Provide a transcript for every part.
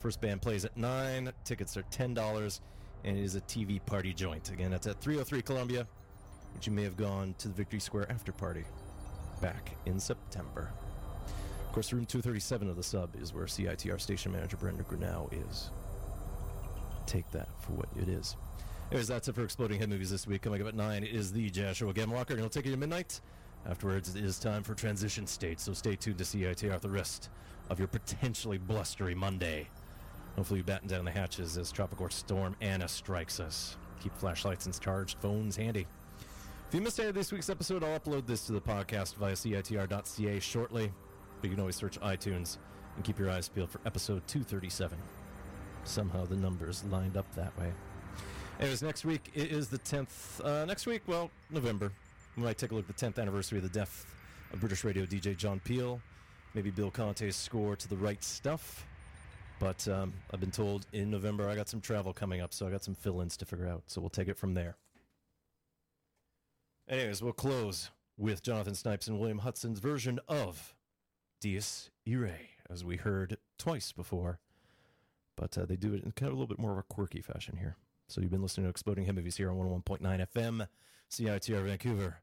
First band plays at 9. Tickets are $10, and it is a TV party joint. Again, that's at 303 Columbia, which you may have gone to the Victory Square after party back in September. Of course, room 237 of the sub is where CITR station manager Brenda Grinnell is. Take that for what it is. Anyways, that's it for Exploding Head Movies this week. Coming up at 9 is the Jazz Show Walker, and it'll take you to midnight. Afterwards, it is time for Transition State, so stay tuned to CITR for the rest of your potentially blustery Monday. Hopefully, you batten down the hatches as Tropical Storm Ana strikes us. Keep flashlights and charged phones handy. If you missed any of this week's episode, I'll upload this to the podcast via CITR.ca shortly. But you can always search iTunes and keep your eyes peeled for episode 237. Somehow the numbers lined up that way. Anyways, next week it is the 10th. Uh, next week, well, November. We might take a look at the 10th anniversary of the death of British radio DJ John Peel. Maybe Bill Conti's score to the right stuff. But um, I've been told in November I got some travel coming up, so I got some fill ins to figure out. So we'll take it from there. Anyways, we'll close with Jonathan Snipes and William Hutson's version of Dies Irae, as we heard twice before. But uh, they do it in kind of a little bit more of a quirky fashion here. So you've been listening to Exploding Head Movies here on 101.9 FM, CITR Vancouver.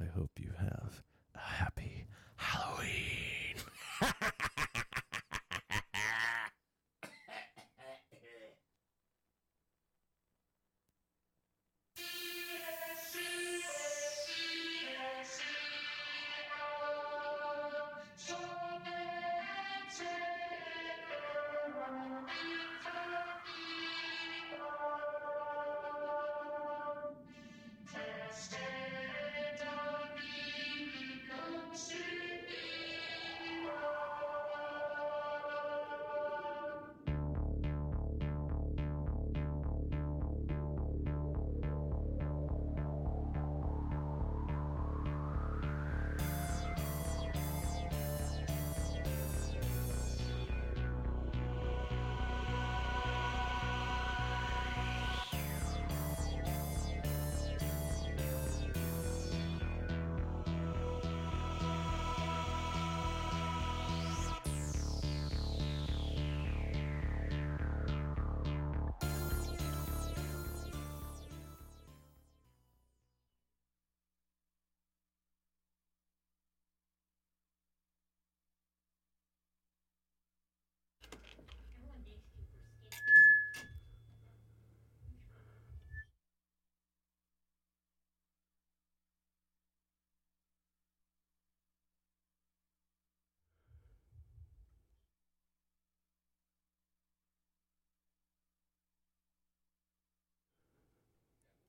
I hope you have a happy Halloween.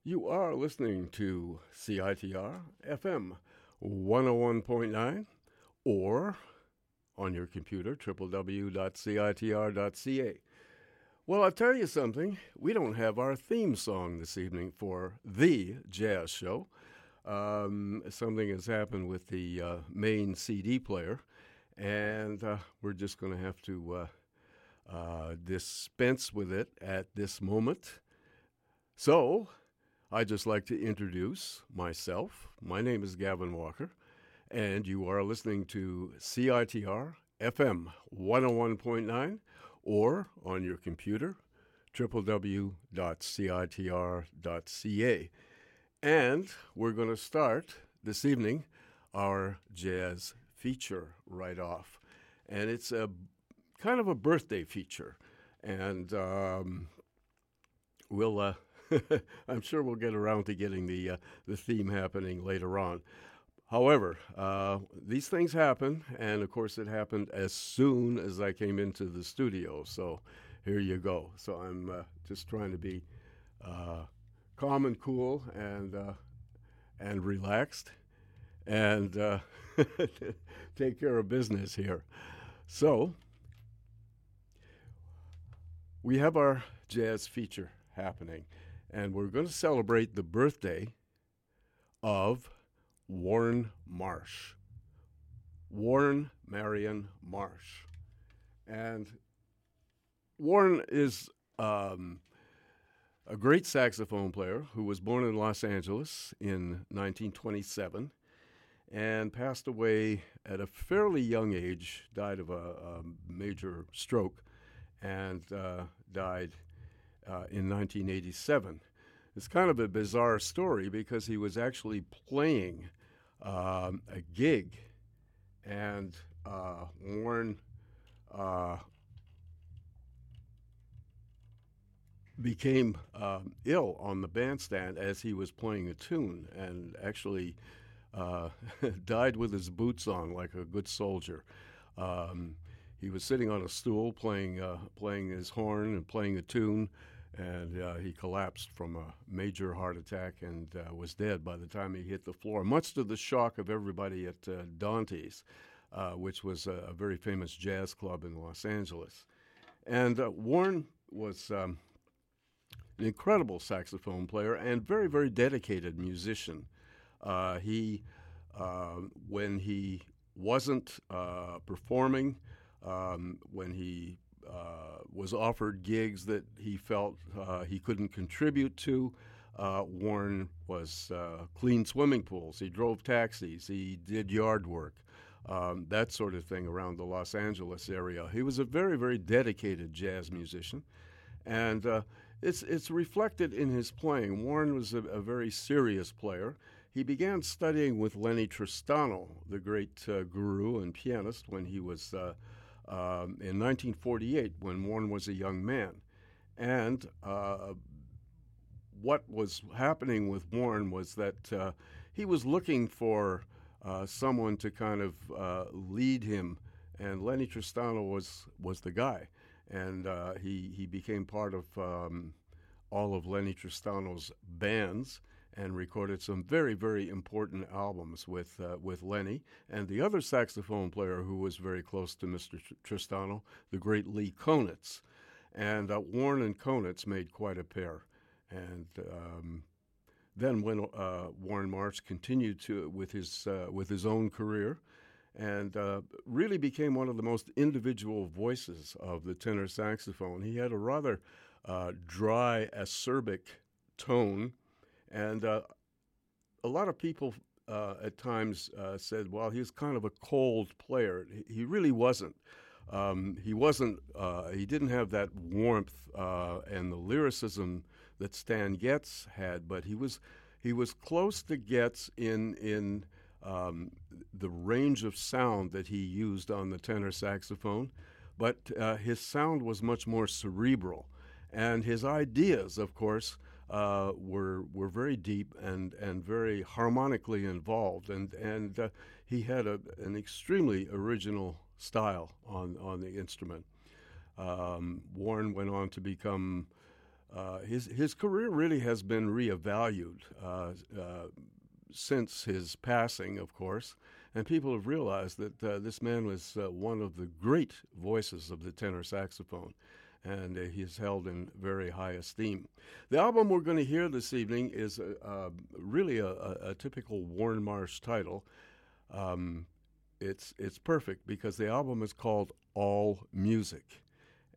You are listening to CITR FM 101.9 or on your computer, www.citr.ca. Well, I'll tell you something. We don't have our theme song this evening for the jazz show. Um, something has happened with the uh, main CD player, and uh, we're just going to have to uh, uh, dispense with it at this moment. So, I'd just like to introduce myself. My name is Gavin Walker, and you are listening to CITR FM 101.9 or on your computer, www.citr.ca. And we're going to start this evening our jazz feature right off. And it's a kind of a birthday feature. And um, we'll. Uh, I'm sure we'll get around to getting the uh, the theme happening later on. However, uh, these things happen, and of course, it happened as soon as I came into the studio. So here you go. So I'm uh, just trying to be uh, calm and cool and uh, and relaxed, and uh, take care of business here. So we have our jazz feature happening and we're going to celebrate the birthday of Warne Marsh. Warne Marion Marsh. And Warne is um, a great saxophone player who was born in Los Angeles in 1927 and passed away at a fairly young age, died of a, a major stroke and uh, died uh, in 1987. It's kind of a bizarre story because he was actually playing um, a gig, and uh, Warne uh, became um, ill on the bandstand as he was playing a tune and actually uh, died with his boots on like a good soldier. Um, he was sitting on a stool playing, uh, playing his horn and playing a tune, and uh, he collapsed from a major heart attack and uh, was dead by the time he hit the floor, much to the shock of everybody at uh, Donte's, uh, which was a, a, very famous jazz club in Los Angeles. And Warne was. Um, an incredible saxophone player and very, very dedicated musician. Uh, he, uh, when he wasn't uh, performing, um, when he uh, was offered gigs that he felt uh, he couldn't contribute to, uh, Warne was clean swimming pools. He drove taxis. He did yard work. Um, that sort of thing around the Los Angeles area. He was a very, very dedicated jazz musician. And it's, it's reflected in his playing. Warne was a, a very serious player. He began studying with Lennie Tristano, the great uh, guru and pianist, when he was uh, um, in 1948, when Warne was a young man. And uh, what was happening with Warne was that uh, he was looking for uh, someone to kind of uh, lead him, and Lennie Tristano was, was the guy. And uh, he he became part of um, all of Lennie Tristano's bands and recorded some very very important albums with uh, with Lennie and the other saxophone player who was very close to Mr. Tristano, the great Lee Konitz, and uh, Warne and Konitz made quite a pair, and. Um, then, when uh, Warne Marsh continued to with his uh, with his own career, and uh, really became one of the most individual voices of the tenor saxophone. He had a rather uh, dry, acerbic tone, and uh, a lot of people uh, at times uh, said, well, he's kind of a cold player. He really wasn't. Um, he wasn't. Uh, he didn't have that warmth and the lyricism that Stan Getz had, but he was he was close to Getz in in um, the range of sound that he used on the tenor saxophone, but uh, his sound was much more cerebral. And his ideas, of course, uh, were were very deep and, and very harmonically involved, and and uh, he had a, an extremely original style on on the instrument. Um, Warne went on to become uh, his his career really has been reevaluated uh, uh, since his passing, of course, and people have realized that uh, this man was one of the great voices of the tenor saxophone, and uh, held in very high esteem. The album we're going to hear this evening is really a, a, a, typical Warne Marsh title. Um, it's it's perfect because the album is called All Music,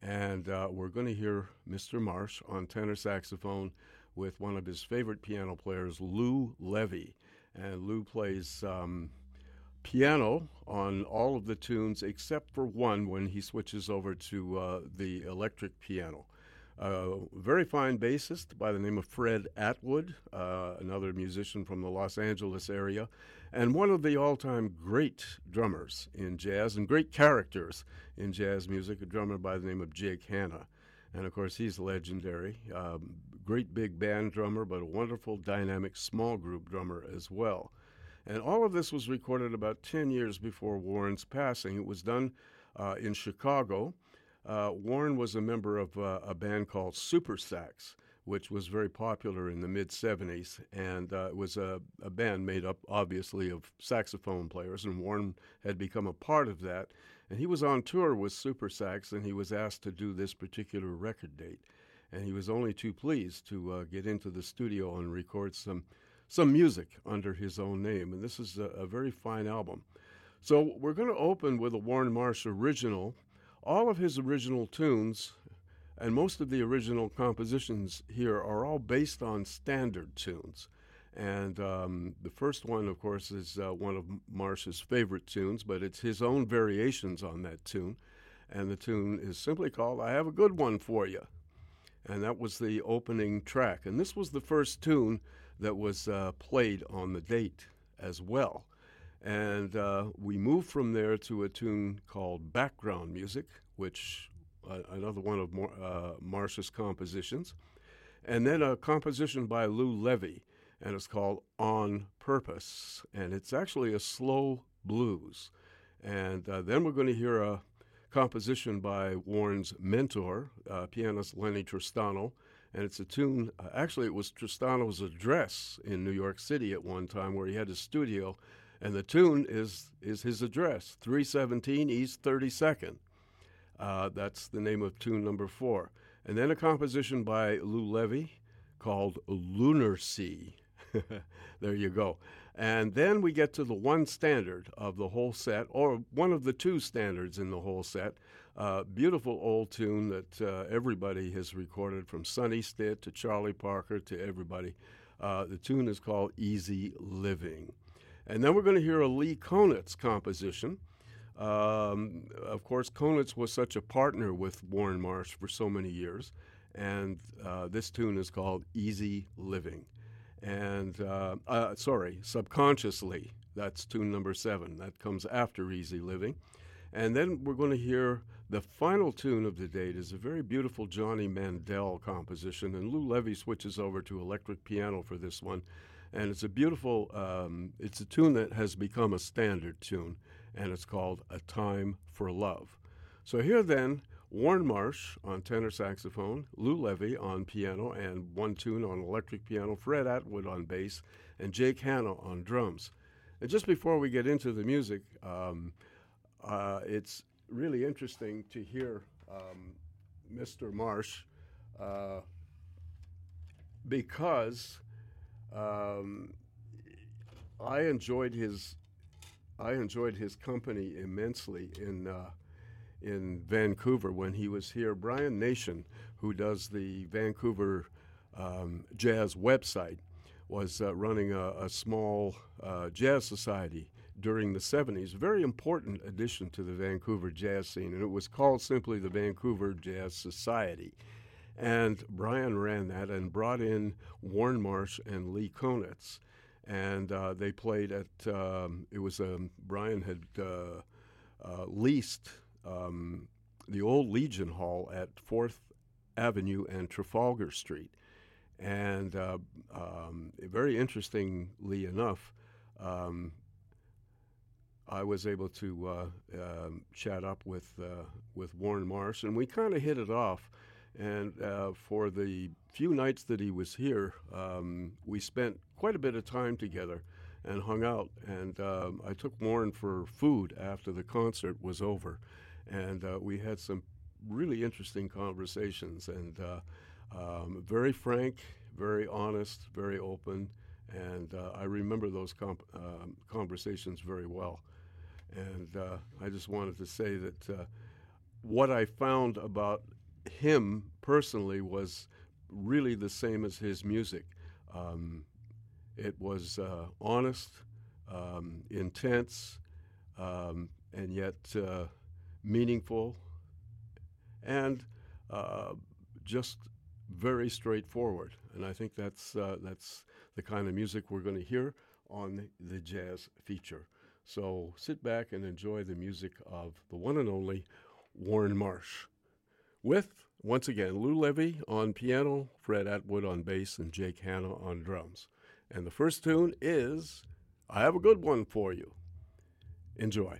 and uh, we're going to hear Mr. Marsh on tenor saxophone with one of his favorite piano players, Lou Levy. And Lou plays um, piano on all of the tunes except for one when he switches over to uh, the electric piano. Uh, very fine bassist by the name of Fred Atwood, uh, another musician from the Los Angeles area, and one of the all time great drummers in jazz and great characters in jazz music, a drummer by the name of Jake Hanna. And of course, he's legendary. Um, great big band drummer, but a wonderful, dynamic small group drummer as well. And all of this was recorded about 10 years before Warne's passing. It was done uh, in Chicago. Uh, Warne was a member of uh, a band called Supersax, which was very popular in the mid 70s. And uh, it was a, a band made up, obviously, of saxophone players. And Warne had become a part of that. And he was on tour with Supersax, and he was asked to do this particular record date. And he was only too pleased to uh, get into the studio and record some, some music under his own name. And this is a, a very fine album. So we're going to open with a Warne Marsh original. All of his original tunes and most of the original compositions here are all based on standard tunes. And um, the first one, of course, is uh, one of Marsh's favorite tunes, but it's his own variations on that tune. and the tune is simply called I Have a Good One for You. And that was the opening track. And this was the first tune that was uh, played on the date as well. And uh, we moved from there to a tune called Background Music, which uh, another one of Mar- uh, Marsh's compositions, and then a composition by Lou Levy, and it's called On Purpose, and it's actually a slow blues. And uh, then we're going to hear a composition by Warne's mentor, uh, pianist Lennie Tristano, and it's a tune. Uh, actually, it was Tristano's address in New York City at one time, where he had his studio, and the tune is is his address, 317 East 32nd. Uh, that's the name of tune number four, and then a composition by Lou Levy called Lunar Sea. there you go. And then we get to the one standard of the whole set, or one of the two standards in the whole set. Uh, beautiful old tune that uh, everybody has recorded from Sonny Stitt to Charlie Parker to everybody. Uh, the tune is called Easy Living. And then we're going to hear a Lee Konitz composition. Um, of course, Konitz was such a partner with Warne Marsh for so many years. And uh, this tune is called Easy Living and uh, uh, sorry, subconsciously. That's tune number seven. That comes after Easy Living, and then we're going to hear the final tune of the date is a very beautiful Johnny Mandel composition, and Lou Levy switches over to electric piano for this one, and it's a beautiful. Um, it's a tune that has become a standard tune, and it's called "A Time for Love." So here then Warne Marsh on tenor saxophone, Lou Levy on piano and one tune on electric piano, Fred Atwood on bass, and Jake Hanna on drums. And just before we get into the music, um, uh, it's really interesting to hear um, Mr. Marsh uh, because um, I enjoyed his I enjoyed his company immensely in uh, in Vancouver when he was here. Brian Nation, who does the Vancouver um, Jazz website, was uh, running a, a small uh, jazz society during the 70s. a Very important addition to the Vancouver jazz scene, and it was called simply the Vancouver Jazz Society. And Brian ran that and brought in Warne Marsh and Lee Konitz. And uh, they played at, um, it was, um, Brian had uh, uh, leased um, the old Legion Hall at Fourth Avenue and Trafalgar Street. And uh, um, very interestingly enough, um, I was able to uh, uh, chat up with uh, with Warne Marsh, and we kind of hit it off. And uh, for the few nights that he was here, um, we spent quite a bit of time together and hung out. And um, I took Warne for food after the concert was over and uh, we had some really interesting conversations and uh, um, very frank, very honest, very open, and uh, I remember those comp- um, conversations very well. And uh, I just wanted to say that uh, what I found about him personally was really the same as his music. Um, it was uh, honest, um, intense, um, and yet meaningful, and uh, just very straightforward. And I think that's uh, that's the kind of music we're going to hear on the jazz feature. So sit back and enjoy the music of the one and only Warne Marsh, with once again Lou Levy on piano, Fred Atwood on bass, and Jake Hanna on drums. And the first tune is I Have a Good One for You. Enjoy.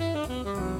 Thank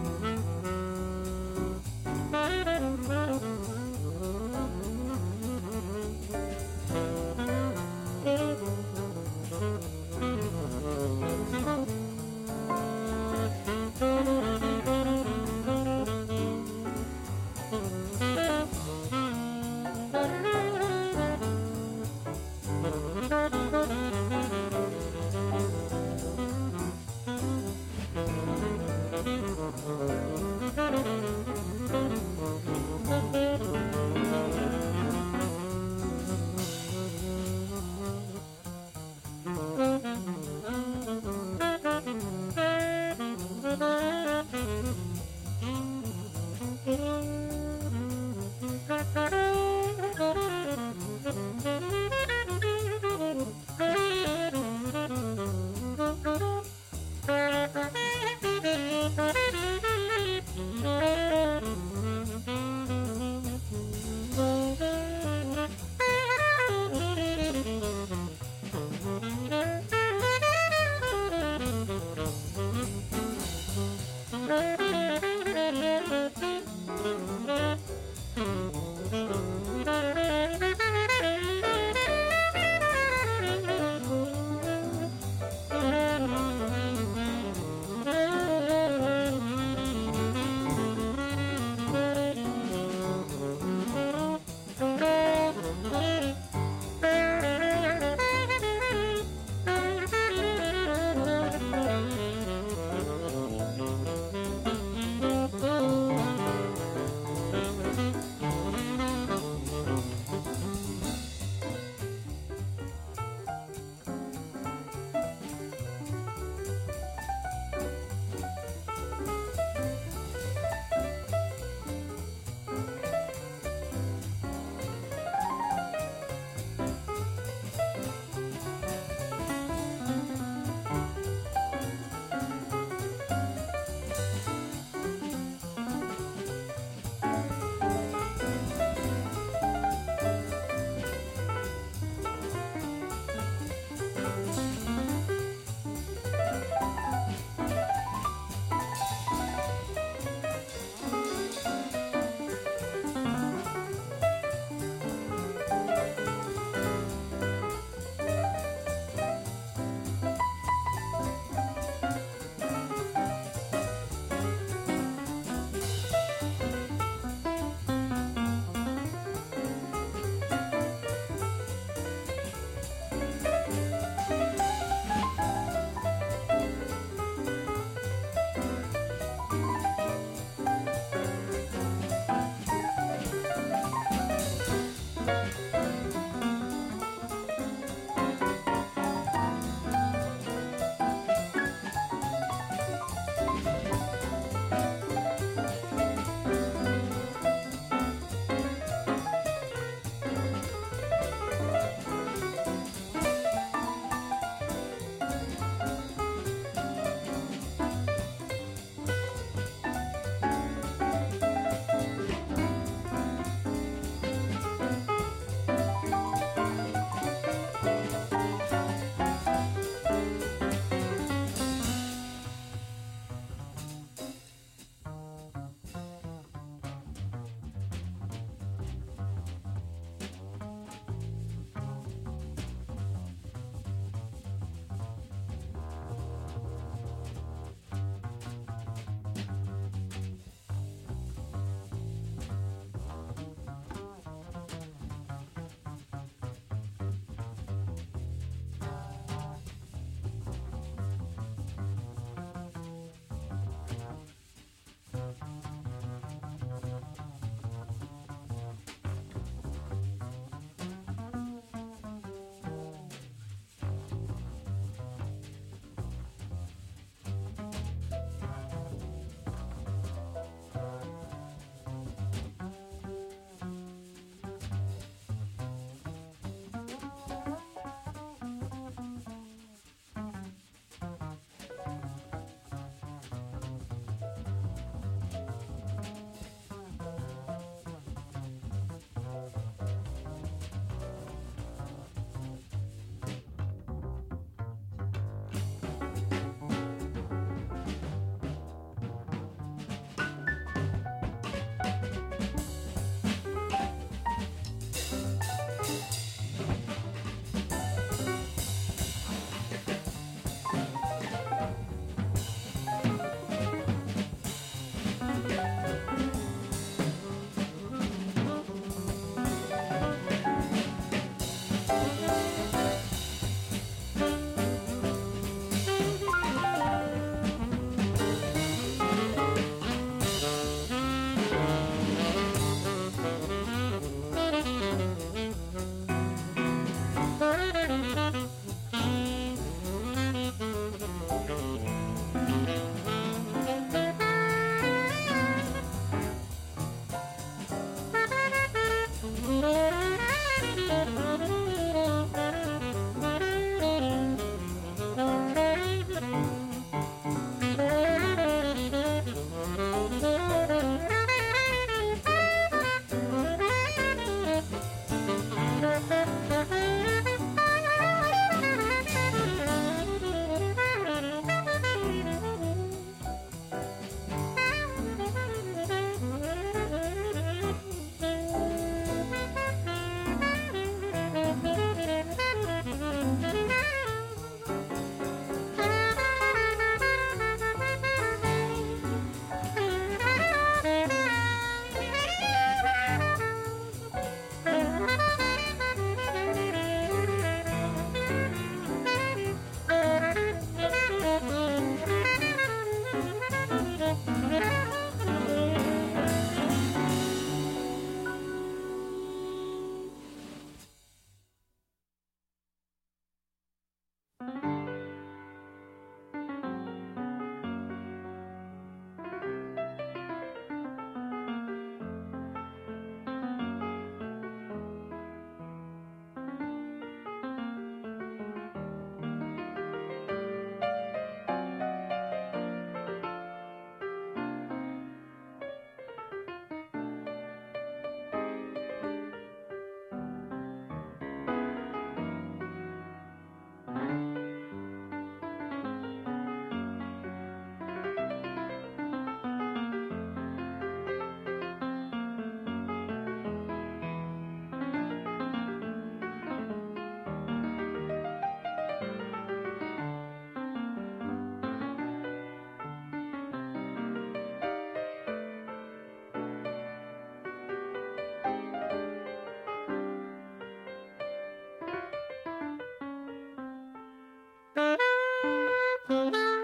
Música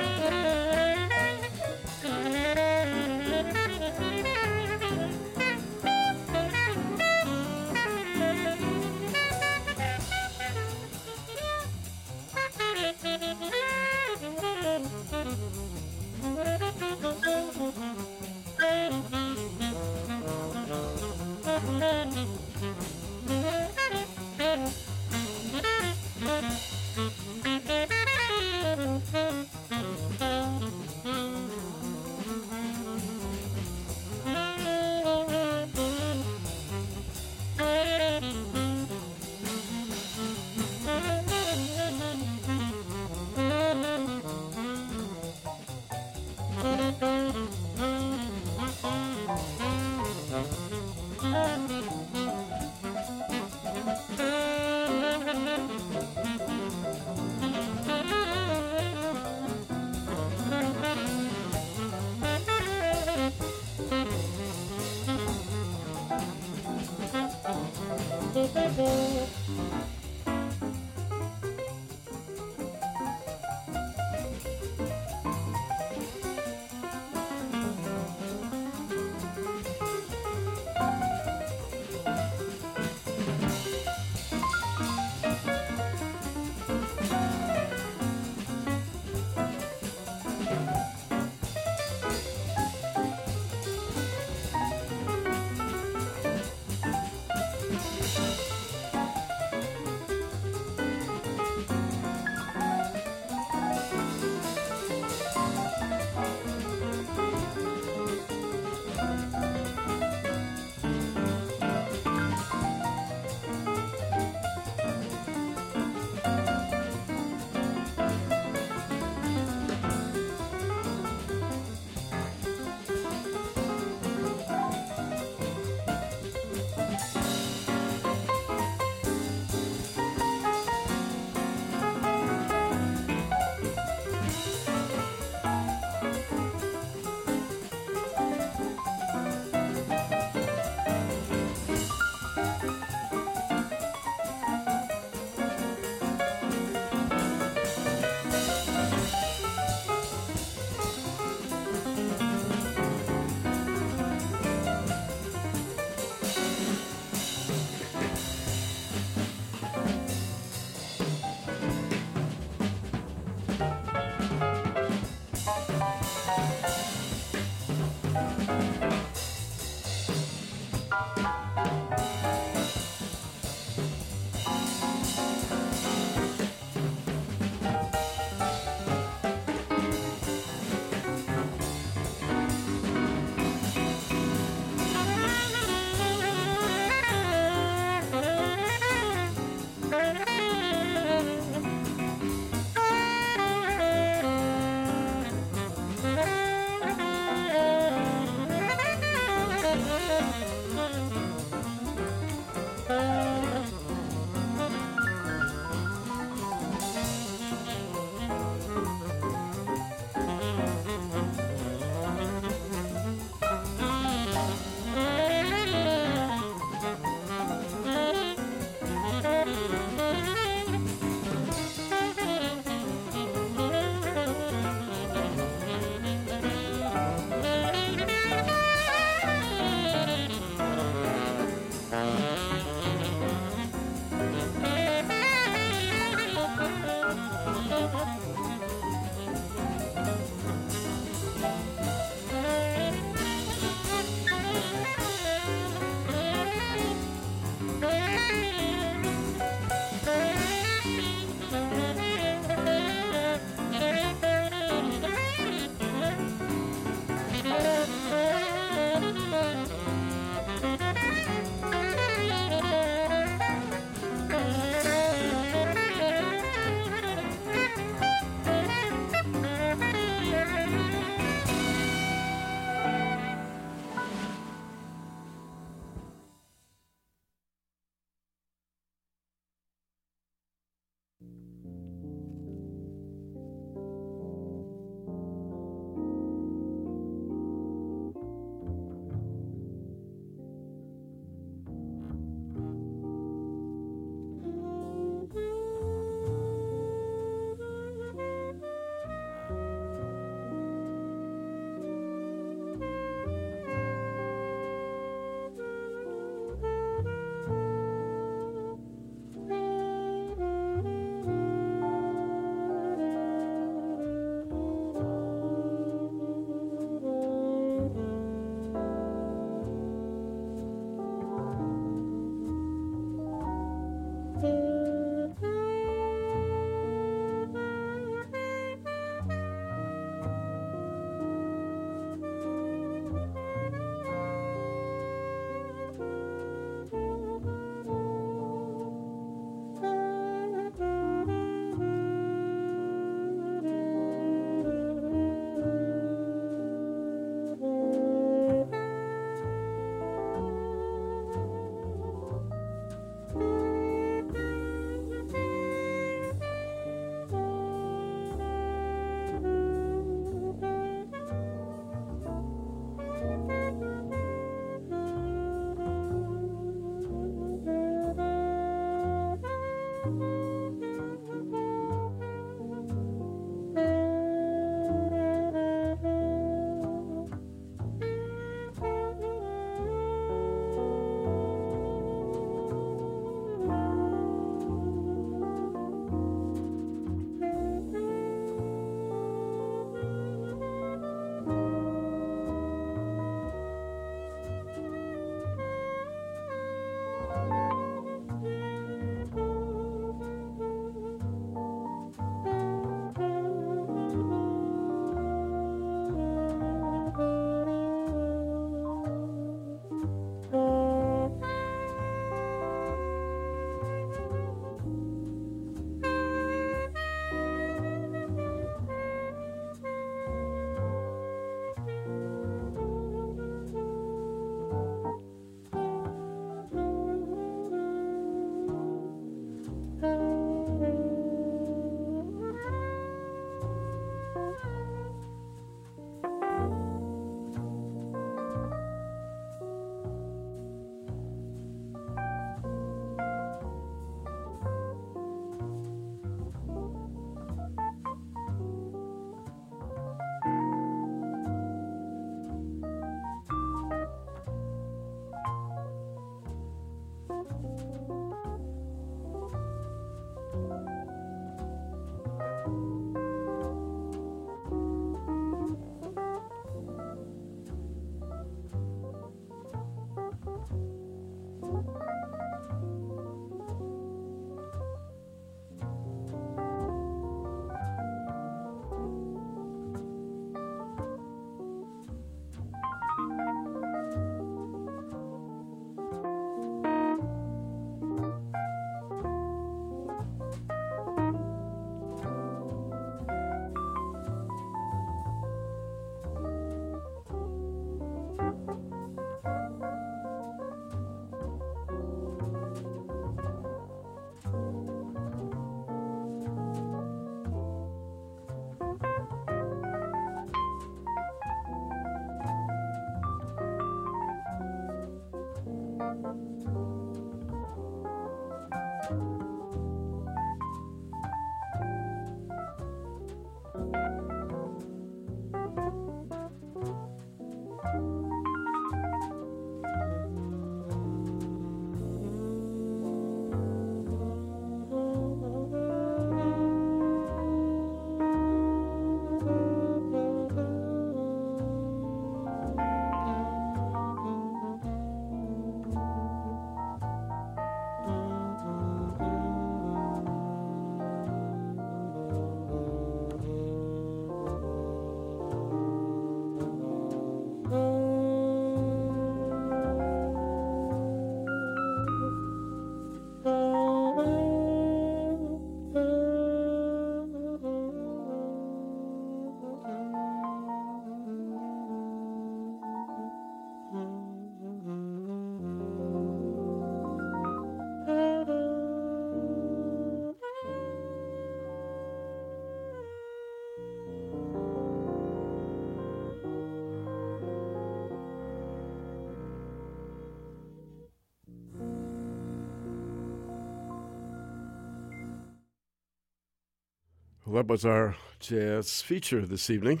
Well, that was our jazz feature this evening.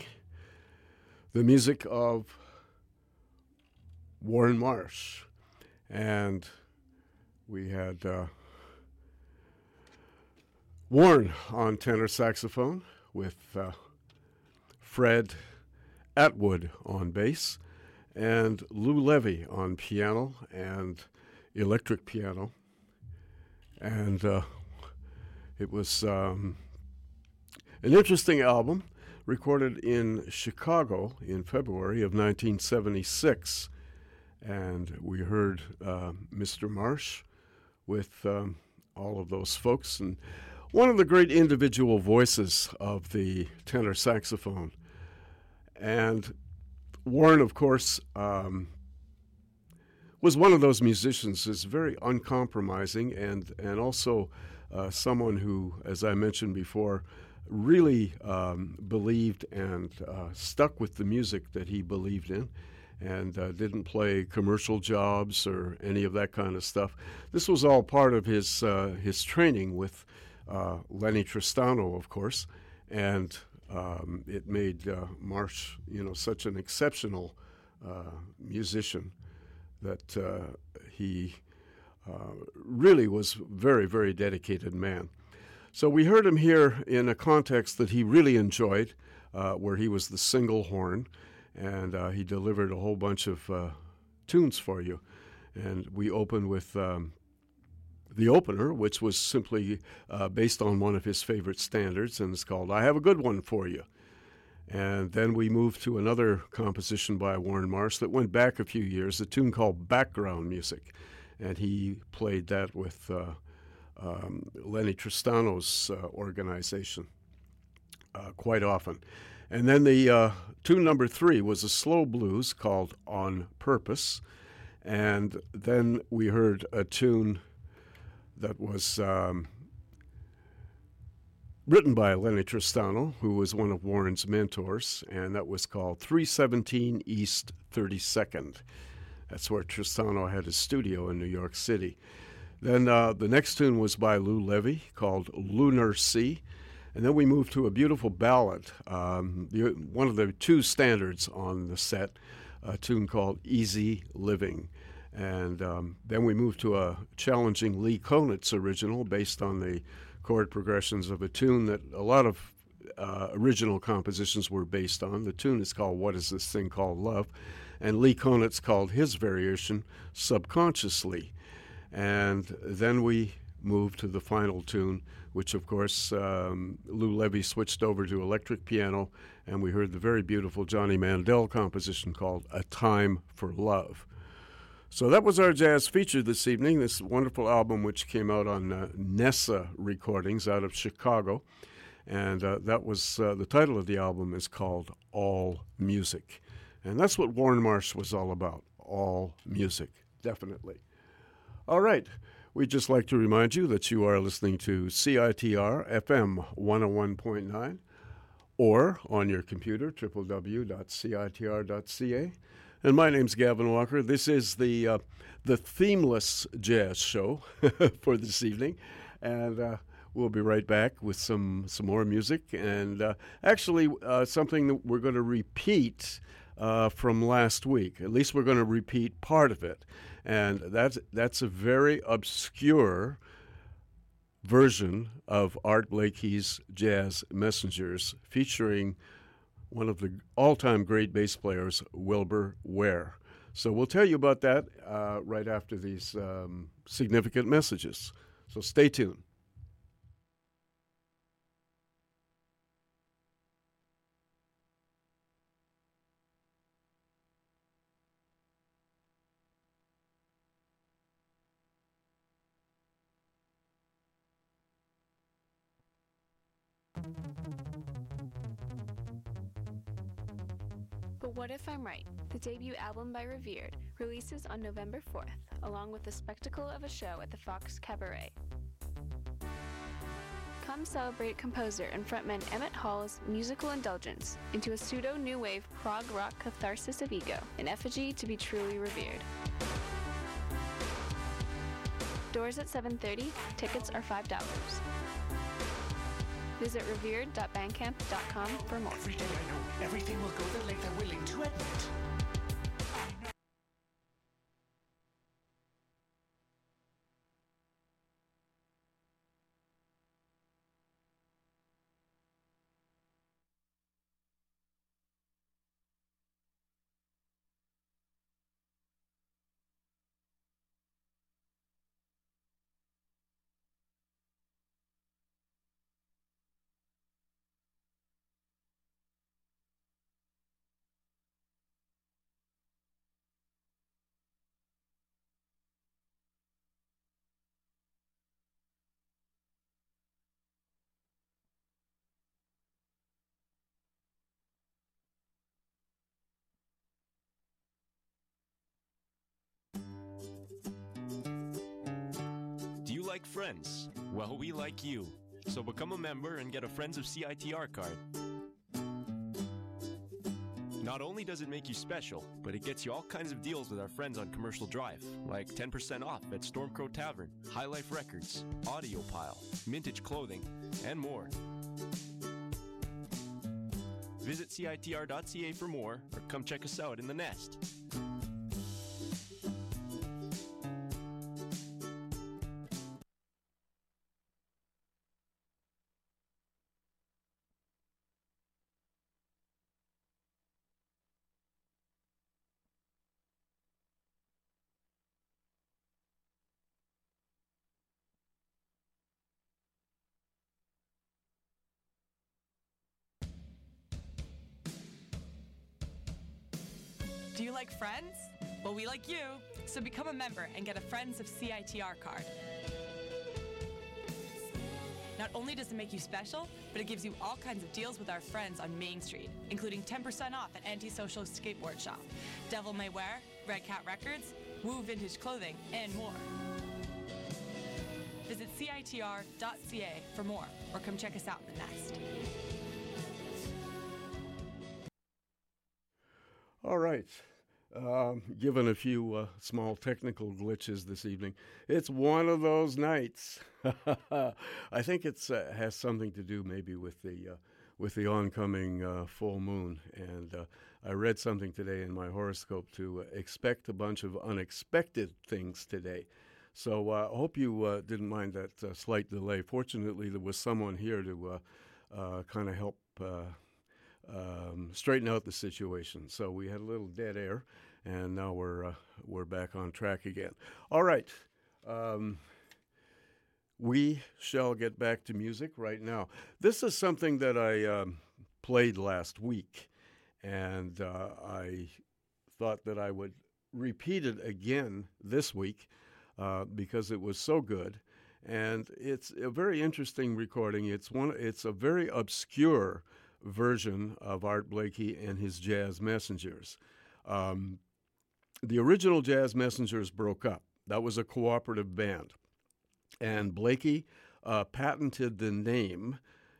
The music of Warne Marsh. And we had uh, Warne on tenor saxophone with uh, Fred Atwood on bass and Lou Levy on piano and electric piano. And uh, it was um, an interesting album recorded in Chicago in February of 1976. And we heard uh, Mr. Marsh with um, all of those folks. And one of the great individual voices of the tenor saxophone. And Warne, of course, um, was one of those musicians who's very uncompromising and, and also uh, someone who, as I mentioned before, really um, believed and uh, stuck with the music that he believed in and uh, didn't play commercial jobs or any of that kind of stuff. This was all part of his, uh, his training with uh, Lennie Tristano, of course, and um, it made uh, Marsh, you know, such an exceptional uh, musician that he really was a very, very dedicated man. So we heard him here in a context that he really enjoyed, uh, where he was the single horn, and uh, he delivered a whole bunch of tunes for you. And we opened with um, the opener, which was simply uh, based on one of his favorite standards, and it's called I Have a Good One for You. And then we moved to another composition by Warne Marsh that went back a few years, a tune called Background Music. And he played that with uh, um, Lennie Tristano's uh, organization uh, quite often. And then the uh, tune number three was a slow blues called On Purpose. And then we heard a tune that was um, written by Lennie Tristano, who was one of Warne's mentors, and that was called 317 East 32nd. That's where Tristano had his studio in New York City. Then uh, the next tune was by Lou Levy called Lunarcy. And then we moved to a beautiful ballad, um, the, one of the two standards on the set, a tune called Easy Living. And um, then we moved to a challenging Lee Konitz original based on the chord progressions of a tune that a lot of uh, original compositions were based on. The tune is called What Is This Thing Called Love? And Lee Konitz called his variation Subconscious-Lee. And then we moved to the final tune, which of course um, Lou Levy switched over to electric piano, and we heard the very beautiful Johnny Mandel composition called A Time for Love. So that was our jazz feature this evening, this wonderful album which came out on uh, Nessa Recordings out of Chicago. And uh, that was uh, the title of the album is called All Music. And that's what Warne Marsh was all about all music, definitely. All right. We'd just like to remind you that you are listening to CITR FM 101.9 or on your computer, www.citr.ca. And my name's Gavin Walker. This is the uh, the themeless jazz show for this evening, and uh, we'll be right back with some some more music and uh, actually uh, something that we're going to repeat uh, from last week. At least we're going to repeat part of it, and that's that's a very obscure version of Art Blakey's Jazz Messengers featuring one of the all time great bass players, Wilbur Ware. So we'll tell you about that uh, right after these um, significant messages. So stay tuned. Debut album by Revered, releases on November 4th, along with the spectacle of a show at the Fox Cabaret. Come celebrate composer and frontman Emmett Hall's musical indulgence into a pseudo new wave prog rock catharsis of ego, an effigy to be truly revered. Doors at 7:30, tickets are $5. Visit revered.bandcamp.com for more. Every day I know everything will go willing to admit. Like friends? Well, we like you. So become a member and get a Friends of CITR card. Not only does it make you special, but it gets you all kinds of deals with our friends on Commercial Drive, like 10% off at Stormcrow Tavern, High Life Records, Audio Pile, Mintage Clothing, and more. Visit CITR.ca for more, or come check us out in the nest. Like friends? Well, we like you. So become a member and get a Friends of CITR card. Not only does it make you special, but it gives you all kinds of deals with our friends on Main Street, including 10% off at Antisocial Skateboard Shop, Devil May Wear, Red Cat Records, Woo Vintage Clothing, and more. Visit CITR.ca for more, or come check us out in the nest. All right. Um, given a few uh, small technical glitches this evening, it's one of those nights. I think it uh, has something to do maybe with the uh, with the oncoming uh, full moon. And uh, I read something today in my horoscope to uh, expect a bunch of unexpected things today. So I hope you didn't mind that slight delay. Fortunately, there was someone here to kind of help um, straighten out the situation. So we had a little dead air, and now we're uh, we're back on track again. All right, um, we shall get back to music right now. This is something that I um, played last week, and uh, I thought that I would repeat it again this week uh, because it was so good. And it's a very interesting recording. It's one. It's a very obscure version of Art Blakey and his Jazz Messengers. Um, the original Jazz Messengers broke up. That was a cooperative band. And Blakey uh, patented the name,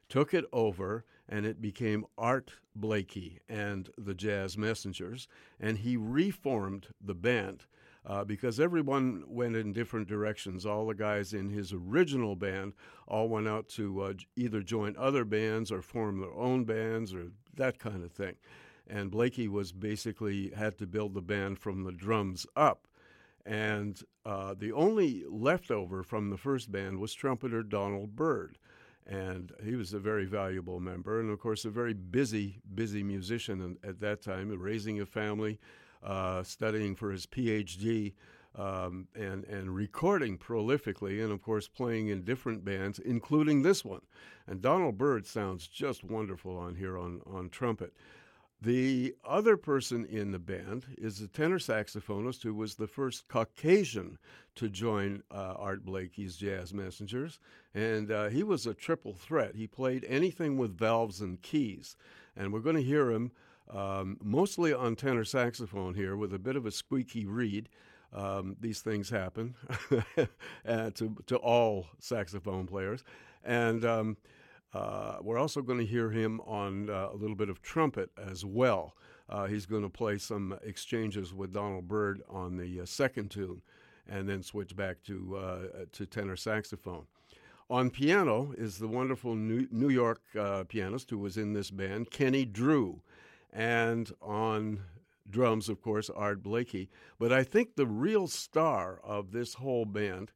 took it over, and it became Art Blakey and the Jazz Messengers. And he reformed the band. Uh, because everyone went in different directions. All the guys in his original band all went out to uh, either join other bands or form their own bands or that kind of thing. And Blakey was basically had to build the band from the drums up. And uh, the only leftover from the first band was trumpeter Donald Byrd. And he was a very valuable member, and of course, a very busy, busy musician at that time, raising a family, uh, studying for his PhD um, and and recording prolifically, and of course playing in different bands, including this one. And Donald Byrd sounds just wonderful on here on on trumpet. The other person in the band is a tenor saxophonist who was the first Caucasian to join uh, Art Blakey's Jazz Messengers, and uh, he was a triple threat. He played anything with valves and keys, and we're going to hear him um, mostly on tenor saxophone here with a bit of a squeaky reed. Um, these things happen to, to all saxophone players. And um, uh, we're also going to hear him on uh, a little bit of trumpet as well. Uh, he's going to play some exchanges with Donald Byrd on the uh, second tune and then switch back to, uh, to tenor saxophone. On piano is the wonderful New, New York uh, pianist who was in this band, Kenny Drew. And on drums, of course, Art Blakey. But I think the real star of this whole band,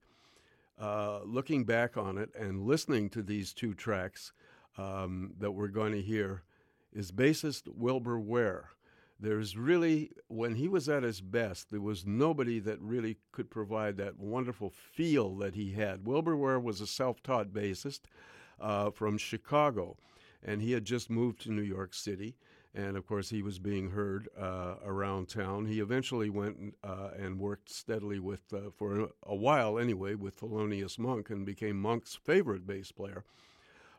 uh, looking back on it and listening to these two tracks um, that we're going to hear, is bassist Wilbur Ware. There's really, when he was at his best, there was nobody that really could provide that wonderful feel that he had. Wilbur Ware was a self taught bassist uh, from Chicago, and he had just moved to New York City. And of course, he was being heard uh, around town. He eventually went uh, and worked steadily with, uh, for a, a, while anyway, with Thelonious Monk and became Monk's favorite bass player.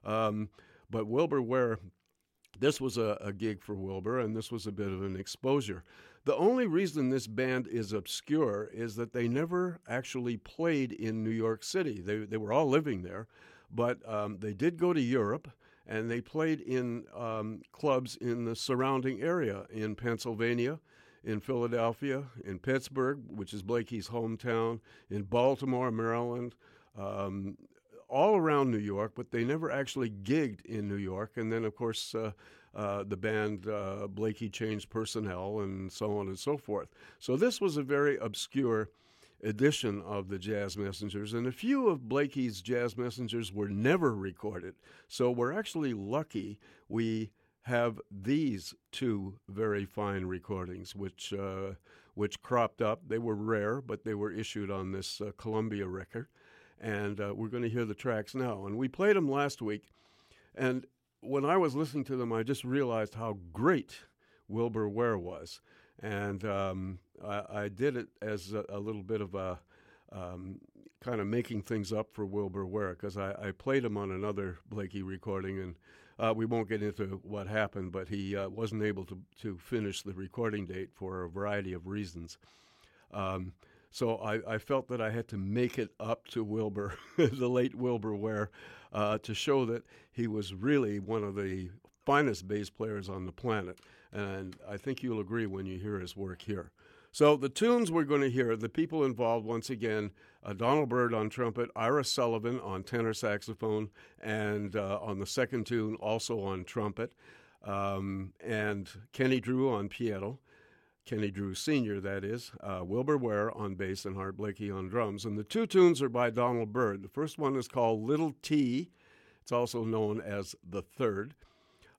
Um, but Wilbur Ware this was a, a, gig for Wilbur, and this was a bit of an exposure. The only reason this band is obscure is that they never actually played in New York City. They, they were all living there, but um, they did go to Europe, and they played in um, clubs in the surrounding area in Pennsylvania, in Philadelphia, in Pittsburgh, which is Blakey's hometown, in Baltimore, Maryland, um, all around New York, but they never actually gigged in New York. And then, of course, uh, uh, the band uh, Blakey changed personnel and so on and so forth. So this was a very obscure edition of the Jazz Messengers, and a few of Blakey's Jazz Messengers were never recorded. So we're actually lucky we have these two very fine recordings, which uh, which cropped up. They were rare, but they were issued on this uh, Columbia record and uh, we're going to hear the tracks now. And we played them last week, and when I was listening to them, I just realized how great Wilbur Ware was, and um, I, I, did it as a, a little bit of a um, kind of making things up for Wilbur Ware because I, I, played him on another Blakey recording, and uh, we won't get into what happened, but he uh, wasn't able to to finish the recording date for a variety of reasons. Um, so I, I, felt that I had to make it up to Wilbur, the late Wilbur Ware, uh, to show that he was really one of the finest bass players on the planet. And I think you'll agree when you hear his work here. So the tunes we're going to hear, the people involved once again, uh, Donald Byrd on trumpet, Ira Sullivan on tenor saxophone, and uh, on the second tune also on trumpet, um, and Kenny Drew on piano. Kenny Drew Sr., that is, uh, Wilbur Ware on bass and Art Blakey on drums. And the two tunes are by Donald Byrd. The first one is called Little T, it's also known as The Third.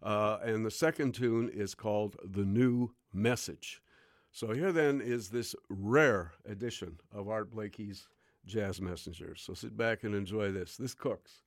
Uh, and the second tune is called The New Message. So here then is this rare edition of Art Blakey's Jazz Messengers. So sit back and enjoy this. This cooks.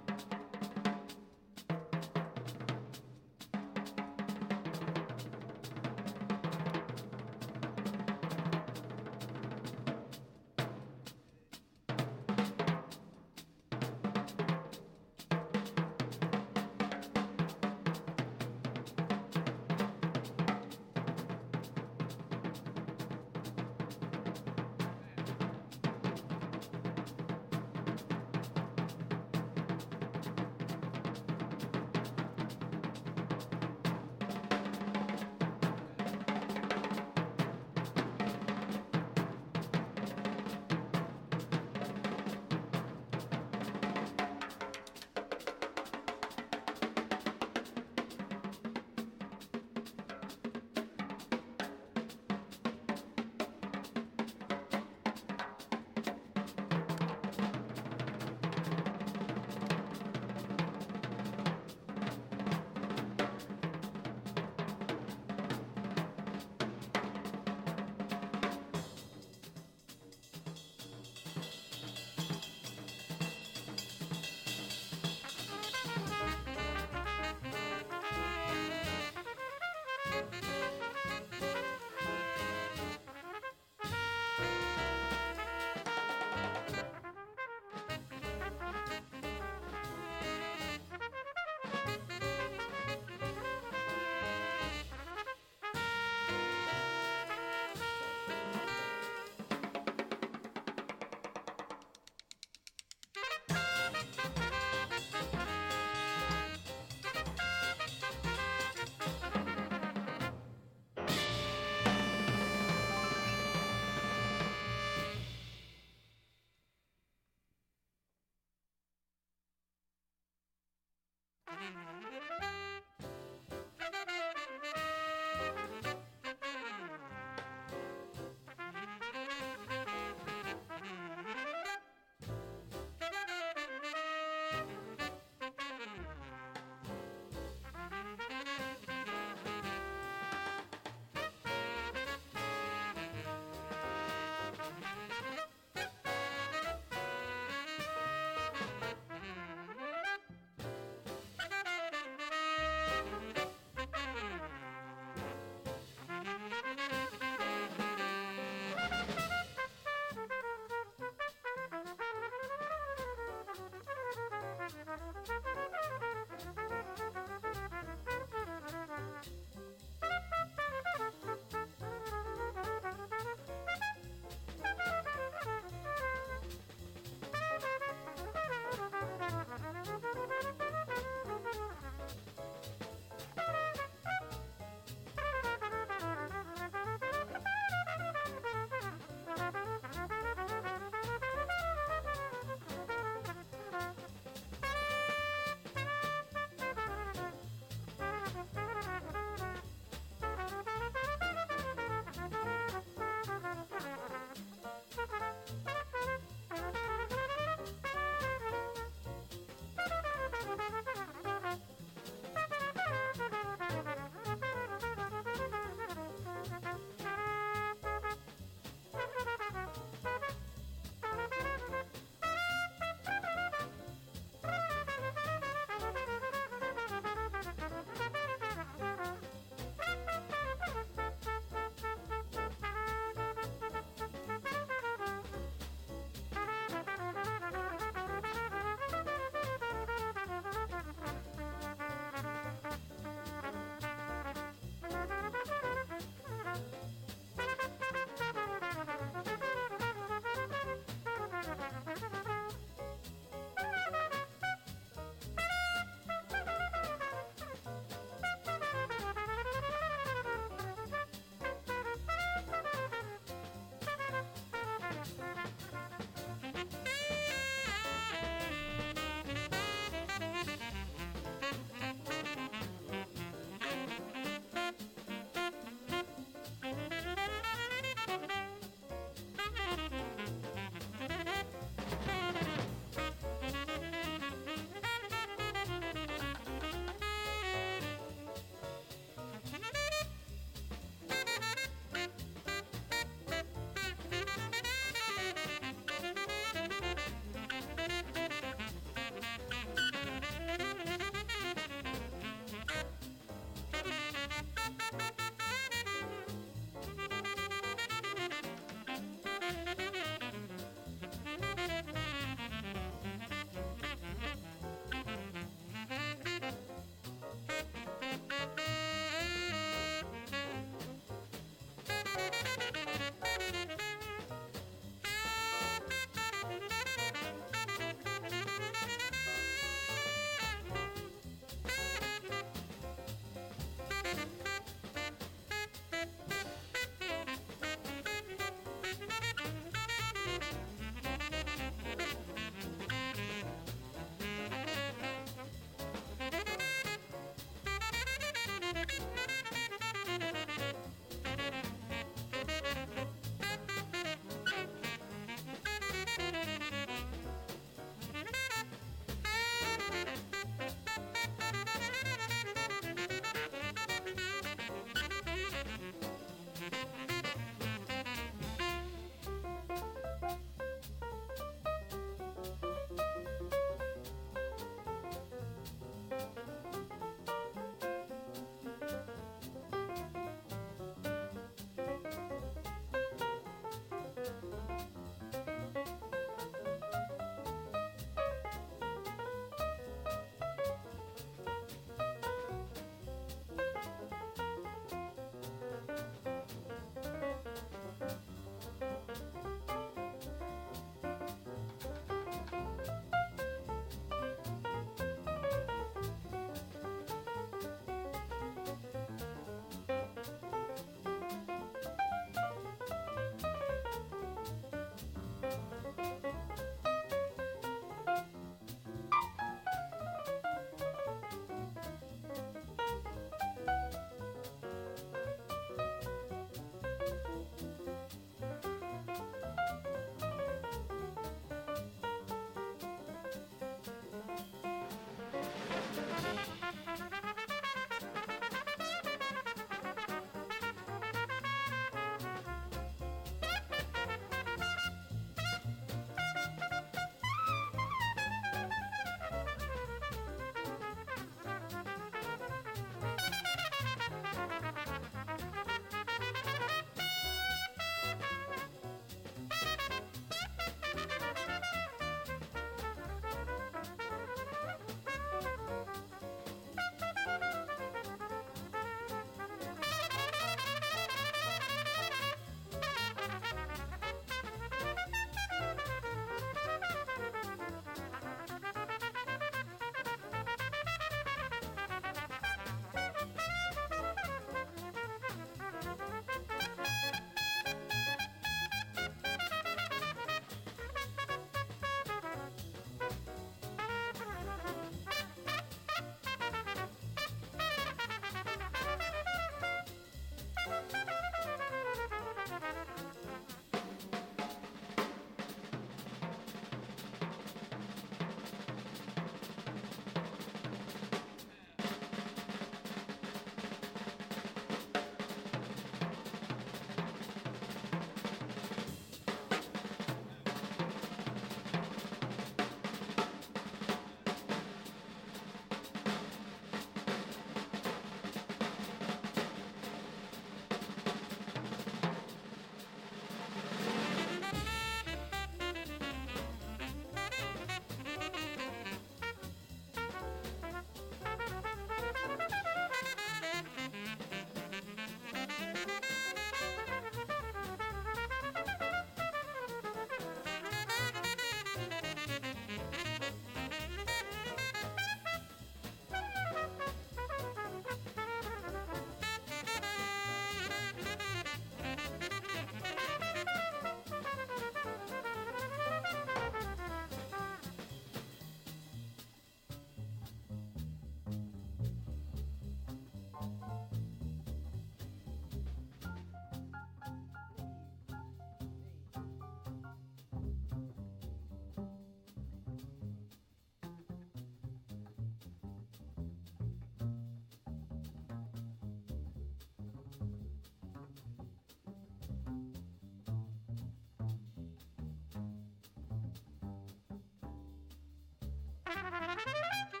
Música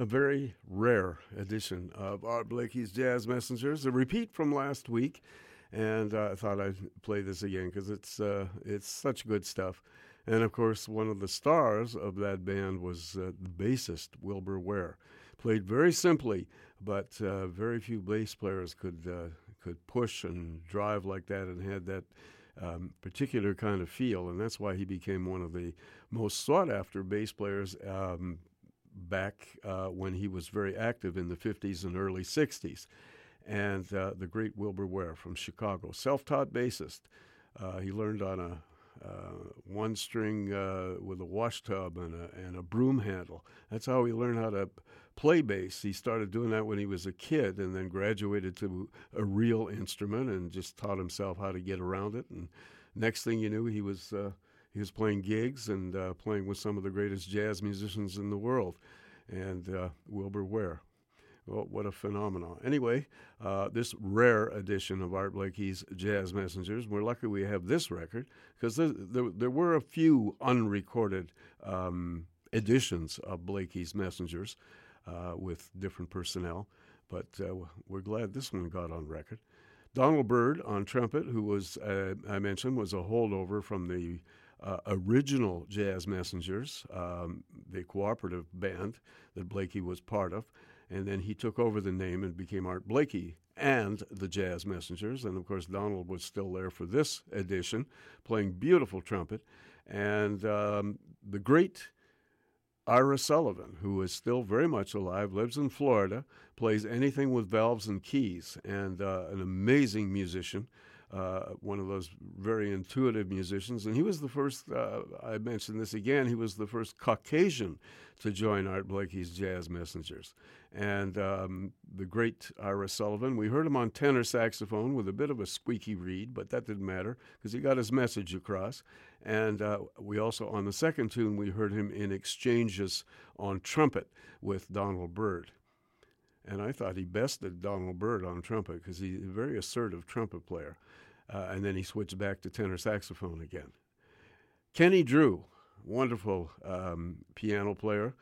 a very rare edition of Art Blakey's Jazz Messengers, a repeat from last week. And uh, I thought I'd play this again because it's uh, it's such good stuff. And of course, one of the stars of that band was uh, the bassist Wilbur Ware. Played very simply, but uh, very few bass players could uh, could push and drive like that and had that um, particular kind of feel, and that's why he became one of the most sought after bass players um, back uh, when he was very active in the 50s and early 60s. And uh, the great Wilbur Ware from Chicago, self taught bassist. Uh, he learned on a uh, one string uh, with a wash tub and a, and a broom handle. That's how he learned how to play bass. He started doing that when he was a kid and then graduated to a real instrument and just taught himself how to get around it. And next thing you knew, he was he was playing gigs and uh, playing with some of the greatest jazz musicians in the world. And uh, Wilbur Ware. Well, what a phenomenon. Anyway, uh, this rare edition of Art Blakey's Jazz Messengers, we're lucky we have this record because there, there, there, were a few unrecorded um, editions of Blakey's Messengers uh, with different personnel, but uh, we're glad this one got on record. Donald Byrd on trumpet, who was, uh, I mentioned, was a holdover from the uh, original Jazz Messengers, um, the cooperative band that Blakey was part of. And then he took over the name and became Art Blakey and the Jazz Messengers. And of course, Donald was still there for this edition, playing beautiful trumpet. And um, the great Ira Sullivan, who is still very much alive, lives in Florida, plays anything with valves and keys, and uh, an amazing musician uh, one of those very intuitive musicians. And he was the first, uh, I mentioned this again, he was the first Caucasian to join Art Blakey's Jazz Messengers. And um, the great Ira Sullivan, we heard him on tenor saxophone with a bit of a squeaky reed, but that didn't matter because he got his message across. And uh, we also, on the second tune, we heard him in exchanges on trumpet with Donald Byrd. And I thought he bested Donald Byrd on trumpet because he's a very assertive trumpet player. Uh, and then he switched back to tenor saxophone again. Kenny Drew, wonderful um, piano player,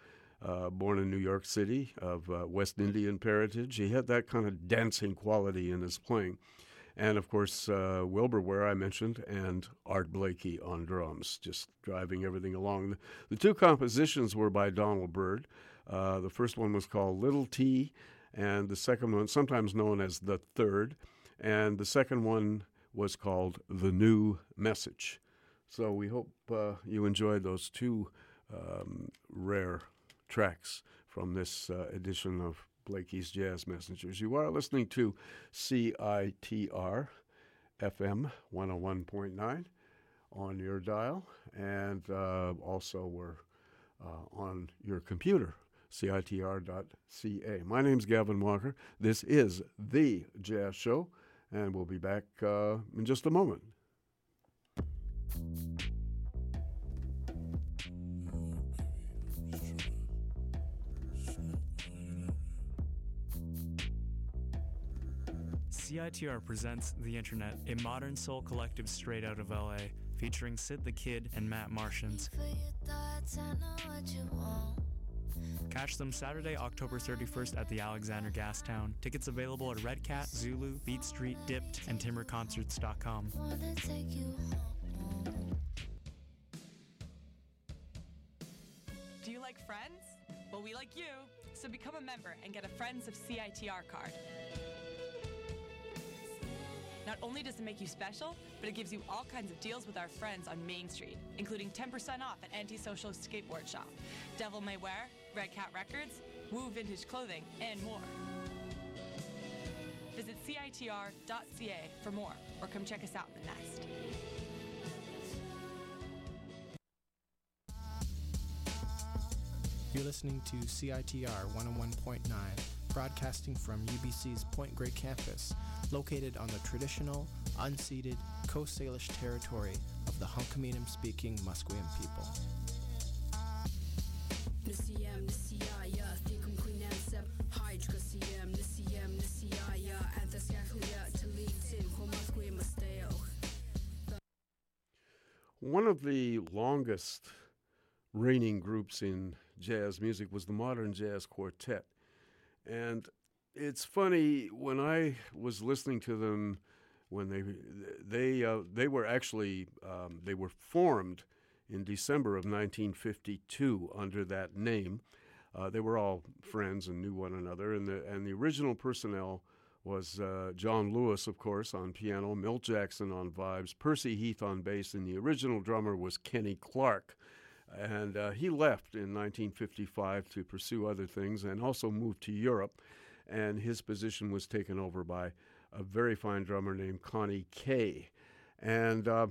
uh, born in New York City of uh, West Indian parentage. He had that kind of dancing quality in his playing. And of course, uh, Wilbur Ware, I mentioned, and Art Blakey on drums, just driving everything along. The two compositions were by Donald Byrd. Uh, the first one was called Little T, and the second one, sometimes known as The Third. And the second one was called The New Message. So we hope uh, you enjoyed those two um, rare tracks from this uh, edition of Blakey's Jazz Messengers. You are listening to CITR FM 101.9 on your dial, and uh, also we're uh, on your computer, CITR.ca. My name's Gavin Walker. This is The Jazz Show and we'll be back uh, in just a moment. CITR presents The Internet, a modern soul collective straight out of LA, featuring Syd tha Kyd and Matt Martians. Catch them Saturday, October 31st at the Alexander Gastown. Tickets available at Red Cat, Zulu, Beat Street, Dipped, and TimbreConcerts.com. Do you like friends? Well, we like you. So become a member and get a Friends of CITR card. Not only does it make you special, but it gives you all kinds of deals with our friends on Main Street, including 10% off at Antisocial Skateboard Shop, Devil May Wear, Red Cat Records, Woo Vintage Clothing, and more. Visit CITR.ca for more, or come check us out in the nest. You're listening to CITR 101.9, broadcasting from UBC's Point Grey campus located on the traditional, unceded Coast Salish territory of the Hunkaminam speaking Musqueam people. One of the longest reigning groups in jazz music was the Modern Jazz Quartet. And it's funny when I was listening to them when they they uh, they were actually um, they were formed in December of 1952 under that name. Uh, they were all friends and knew one another, and the and the original personnel was uh, John Lewis, of course, on piano, Milt Jackson on vibes, Percy Heath on bass, and the original drummer was Kenny Clarke. And uh, he left in 1955 to pursue other things and also moved to Europe. And his position was taken over by a very fine drummer named Connie Kay. And uh,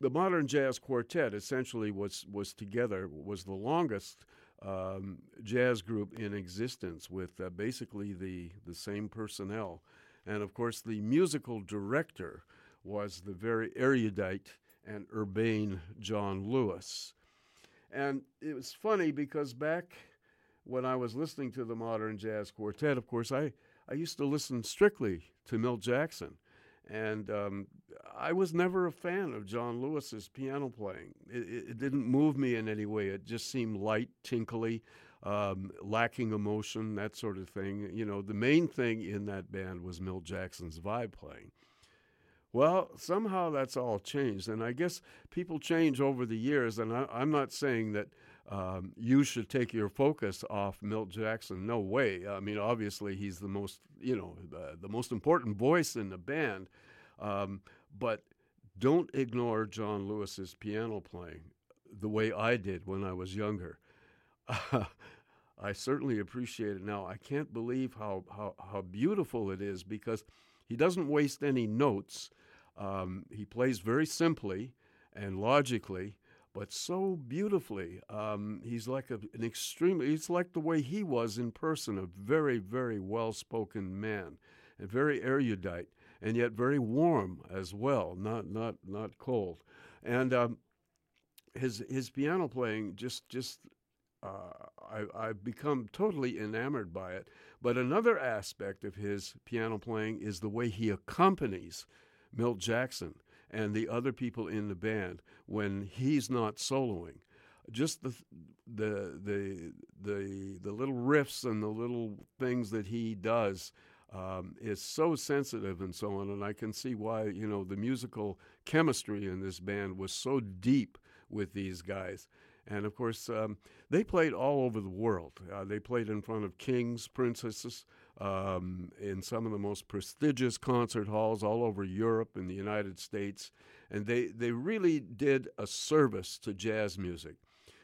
the modern jazz quartet essentially was, was together, was the longest um, jazz group in existence with uh, basically the, the same personnel. And of course, the musical director was the very erudite and urbane John Lewis. And it was funny because back when I was listening to the Modern Jazz Quartet, of course, I, I used to listen strictly to Milt Jackson. And um, I was never a fan of John Lewis's piano playing. It, it, didn't move me in any way. It just seemed light, tinkly, um, lacking emotion, that sort of thing. You know, the main thing in that band was Milt Jackson's vibe playing. Well, somehow that's all changed. And I guess people change over the years. And I, am not saying that um, you should take your focus off Milt Jackson. No way. I mean, obviously, he's the most, you know, uh, the most important voice in the band. Um, but don't ignore John Lewis's piano playing the way I did when I was younger. I certainly appreciate it now. I can't believe how, how, how beautiful it is because he doesn't waste any notes. Um, he plays very simply and logically, but so beautifully. Um, he's like a, an extremely, he's like the way he was in person, a very, very well spoken man, and very erudite, and yet very warm as well, not, not, not cold. And um, his, his piano playing just, just, uh, I, I've become totally enamored by it. But another aspect of his piano playing is the way he accompanies Milt Jackson and the other people in the band when he's not soloing. Just the the the the the little riffs and the little things that he does um, is so sensitive and so on, and I can see why you know the musical chemistry in this band was so deep with these guys. And of course, um, they played all over the world. Uh, they played in front of kings, princesses, um, in some of the most prestigious concert halls all over Europe and the United States. And they, they really did a service to jazz music.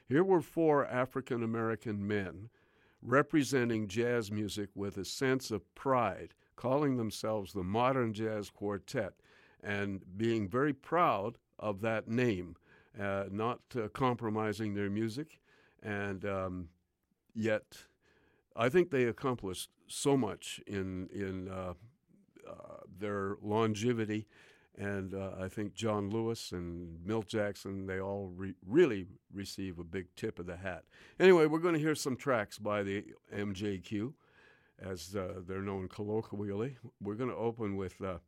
Here were four African American men representing jazz music with a sense of pride, calling themselves the Modern Jazz Quartet, and being very proud of that name, uh, not uh, compromising their music, and um, yet I think they accomplished so much in in uh, uh, their longevity, and uh, I think John Lewis and Milt Jackson they all re- really receive a big tip of the hat. Anyway, we're going to hear some tracks by the MJQ, as uh, they're known colloquially. We're going to open with. Uh,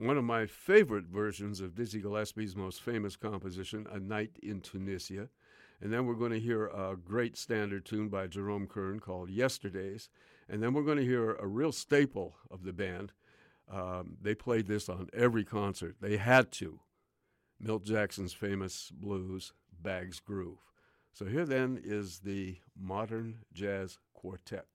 one of my favorite versions of Dizzy Gillespie's most famous composition, A Night in Tunisia. And then we're going to hear a great standard tune by Jerome Kern called Yesterdays. And then we're going to hear a real staple of the band. Um, they played this on every concert. They had to. Milt Jackson's famous blues, Bag's Groove. So here then is the Modern Jazz Quartet.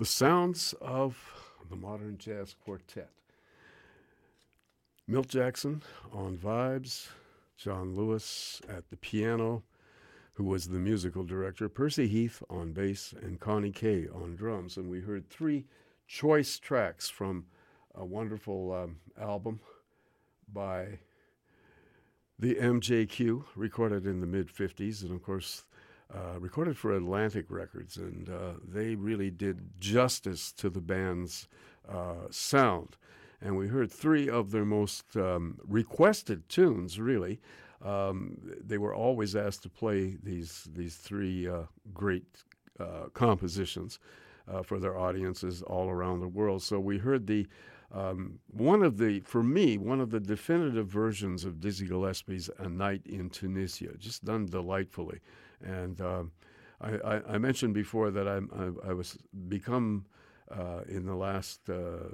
The sounds of the modern jazz quartet. Milt Jackson on vibes, John Lewis at the piano, who was the musical director, Percy Heath on bass, and Connie Kay on drums. And we heard three choice tracks from a wonderful um, album by the MJQ, recorded in the mid 50s, and of course, uh, recorded for Atlantic Records. And uh, they really did justice to the band's uh, sound. And we heard three of their most um, requested tunes, really. Um, they were always asked to play these, these three uh, great uh, compositions uh, for their audiences all around the world. So we heard the um, one of the, for me, one of the definitive versions of Dizzy Gillespie's "A Night in Tunisia," just done delightfully. And um, I, I, I, mentioned before that I, I was become uh, in the last uh,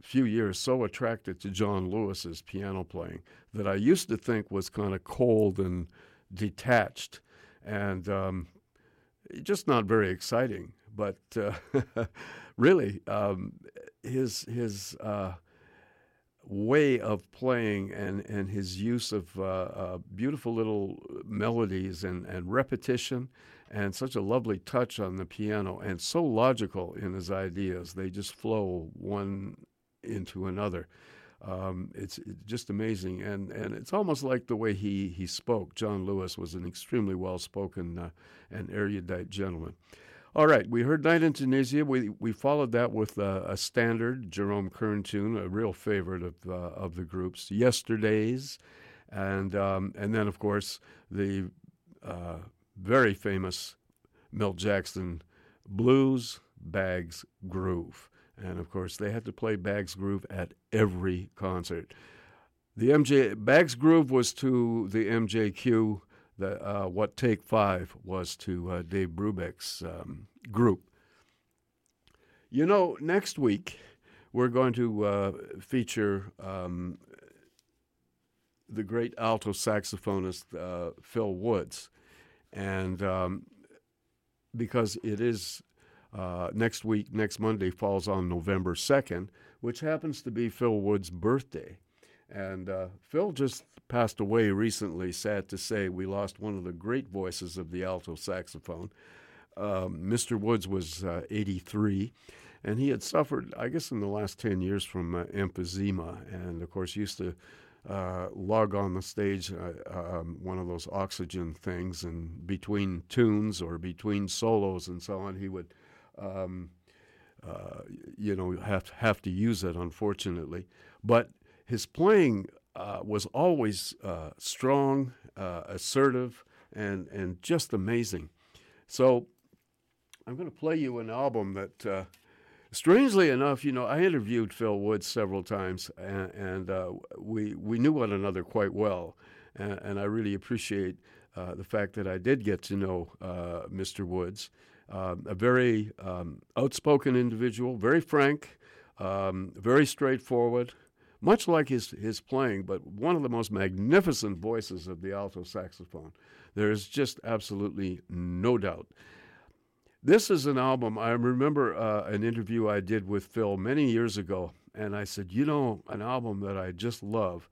few years so attracted to John Lewis's piano playing that I used to think was kind of cold and detached, and um, just not very exciting. But uh, really, um, his his uh, way of playing and, and his use of uh, uh, beautiful little melodies and, and repetition and such a lovely touch on the piano and so logical in his ideas. They just flow one into another. Um, it's, it's, just amazing, and, and it's almost like the way he, he spoke. John Lewis was an extremely well spoken uh, and erudite gentleman. All right, we heard Night in Tunisia. We we followed that with a standard Jerome Kern tune, a real favorite of uh, of the groups. Yesterdays, and um, and then of course the uh, very famous Milt Jackson blues Bags Groove, and of course they had to play Bags Groove at every concert. The MJ Bags Groove was to the MJQ the, uh, what Take Five was to uh, Dave Brubeck's um, group. You know, next week we're going to uh, feature um, the great alto saxophonist uh, Phil Woods. And um, because it is uh, next week, next Monday falls on November 2nd, which happens to be Phil Woods' birthday. And uh, Phil just passed away recently. Sad to say, we lost one of the great voices of the alto saxophone. Um, Mr. Woods was uh, 83, and he had suffered, I guess, in the last 10 years from uh, emphysema, and of course, used to uh, lug on the stage uh, um, one of those oxygen things, and between tunes or between solos and so on, he would. Um, uh, you know, have have to use it, unfortunately. But his playing uh, was always uh, strong, uh, assertive, and and just amazing. So I'm going to play you an album that, uh, strangely enough, you know, I interviewed Phil Woods several times, and, and we we knew one another quite well, and, and I really appreciate the fact that I did get to know Mr. Woods. Um, a very um, outspoken individual, very frank, um, very straightforward, much like his, his playing, but one of the most magnificent voices of the alto saxophone. There is just absolutely no doubt. This is an album. I remember uh, an interview I did with Phil many years ago, and I said, You know, an album that I just love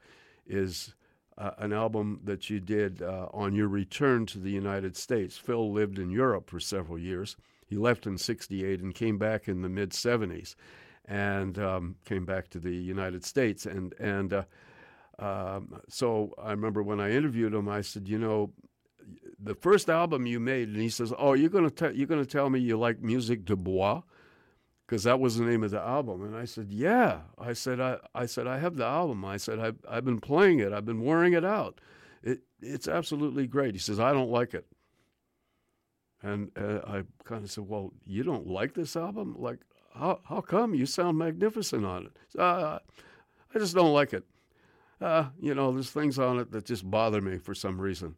is uh, an album that you did uh, on your return to the United States. Phil lived in Europe for several years. He left in 68 and came back in the mid 70s and um, came back to the United States. And and uh, um, so I remember when I interviewed him, I said, you know, the first album you made, and he says, oh, you're gonna te- you're gonna tell me you like Musique du Bois, because that was the name of the album. And I said, yeah. I said, I I said I have the album. I said I've I've been playing it. I've been wearing it out. It it's absolutely great. He says I don't like it. And uh, I kind of said, "Well, you don't like this album? Like, how, how come you sound magnificent on it? Uh, I just don't like it. Uh, you know, there's things on it that just bother me for some reason.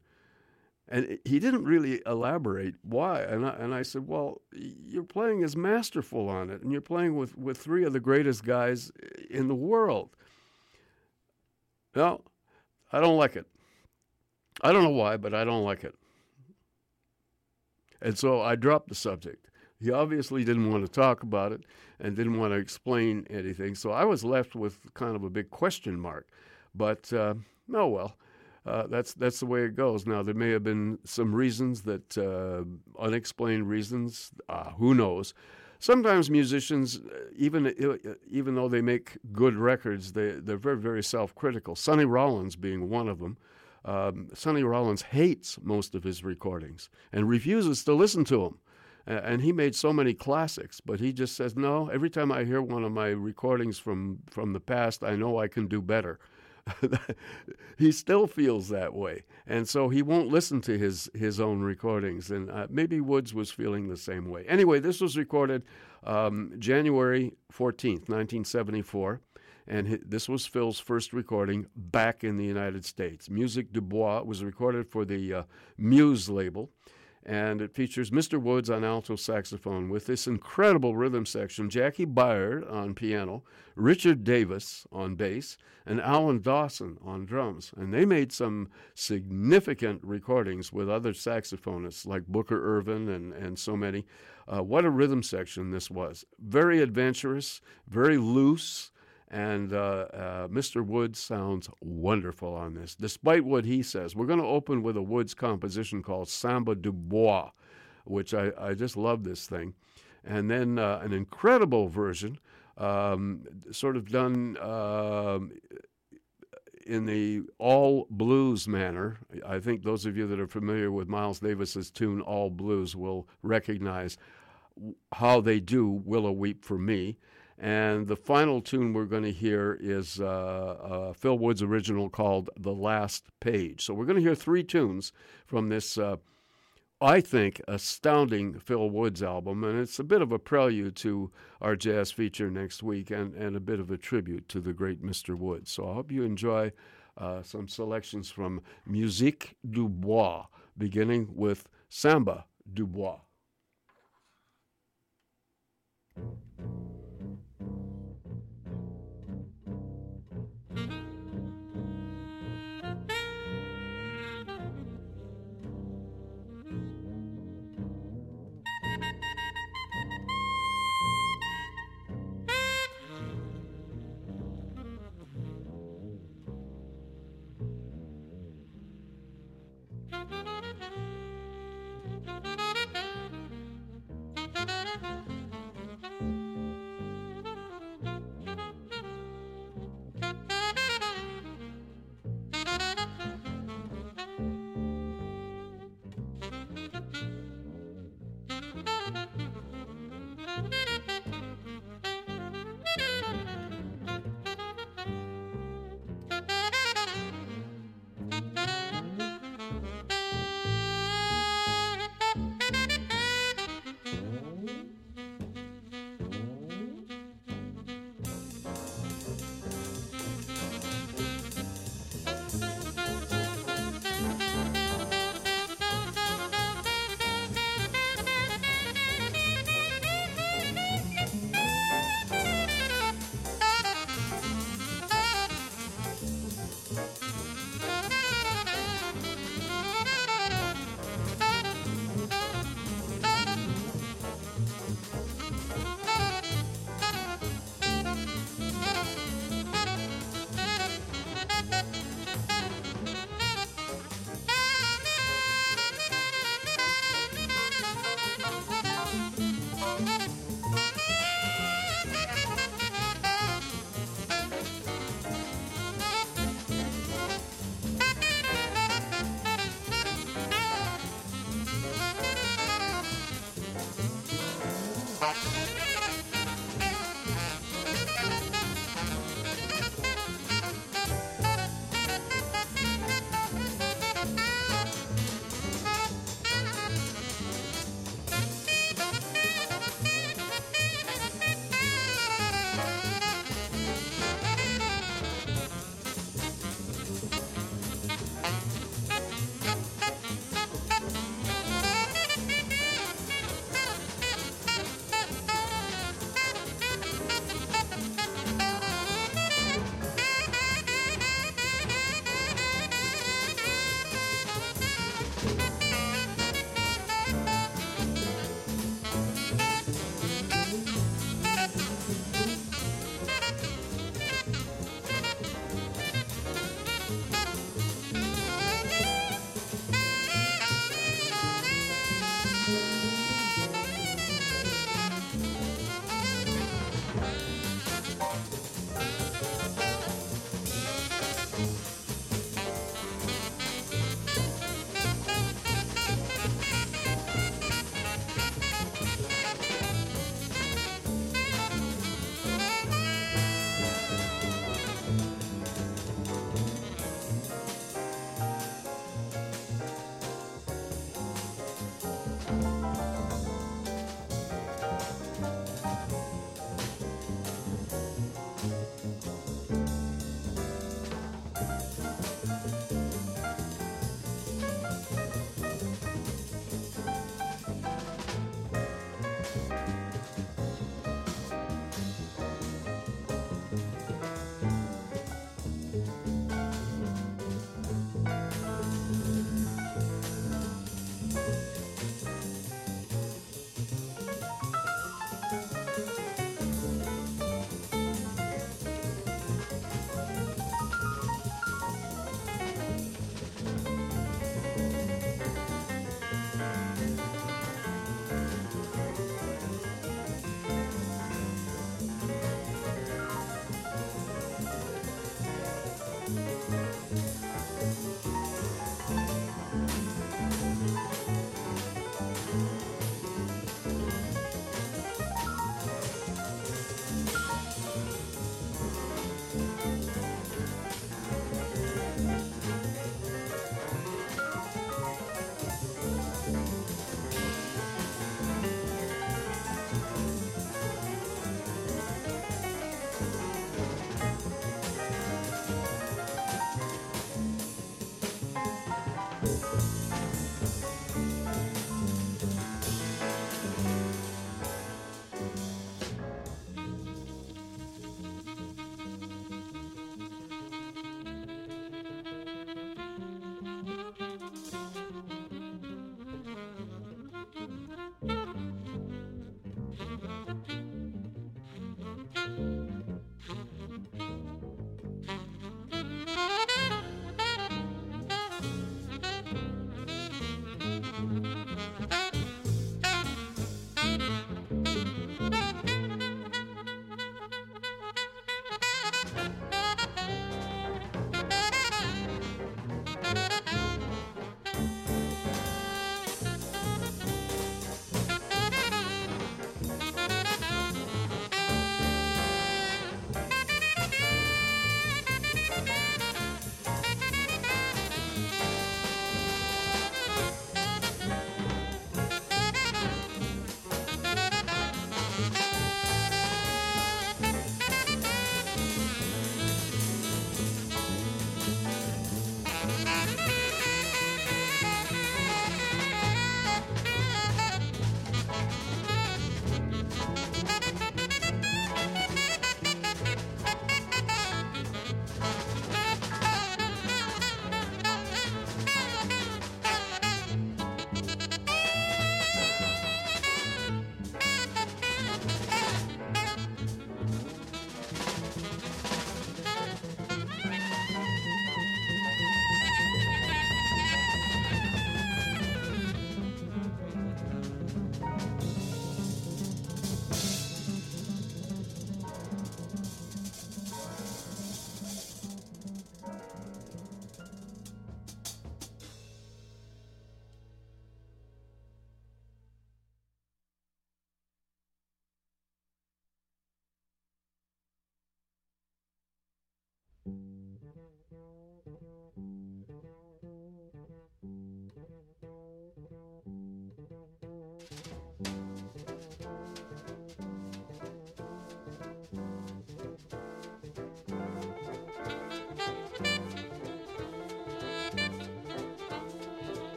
And he didn't really elaborate why. And I, and I said, well, you're playing as masterful on it, and you're playing with, with three of the greatest guys in the world. No, I don't like it. I don't know why, but I don't like it. And so I dropped the subject. He obviously didn't want to talk about it and didn't want to explain anything. So I was left with kind of a big question mark. But uh, oh well, uh, that's that's the way it goes. Now there may have been some reasons that uh, unexplained reasons. Uh, who knows? Sometimes musicians, uh, even uh, even though they make good records, they they're very very self critical. Sonny Rollins being one of them. Um, Sonny Rollins hates most of his recordings and refuses to listen to them. And he made so many classics, but he just says, "No. Every time I hear one of my recordings from from the past, I know I can do better." he still feels that way, and so he won't listen to his his own recordings. And uh, maybe Woods was feeling the same way. Anyway, this was recorded um, January fourteenth, nineteen seventy four. And this was Phil's first recording back in the United States. Musique du Bois was recorded for the uh, Muse label and it features Mr. Woods on alto saxophone with this incredible rhythm section, Jaki Byard on piano, Richard Davis on bass, and Alan Dawson on drums. And they made some significant recordings with other saxophonists like Booker Ervin and, and so many. Uh, what a rhythm section this was. Very adventurous, very loose, and uh, uh, Mr. Woods sounds wonderful on this, despite what he says. We're going to open with a Woods composition called Samba du Bois, which I, I just love this thing. And then uh, an incredible version, um, sort of done um, in the all blues manner. I think those of you that are familiar with Miles Davis's tune All Blues will recognize how they do Willow Weep for Me. And the final tune we're going to hear is uh, uh, Phil Wood's original called The Last Page. So we're going to hear three tunes from this, uh, I think, astounding Phil Woods album. And it's a bit of a prelude to our jazz feature next week and, and a bit of a tribute to the great Mr. Woods. So I hope you enjoy uh, some selections from Musique du Bois, beginning with Samba du Bois.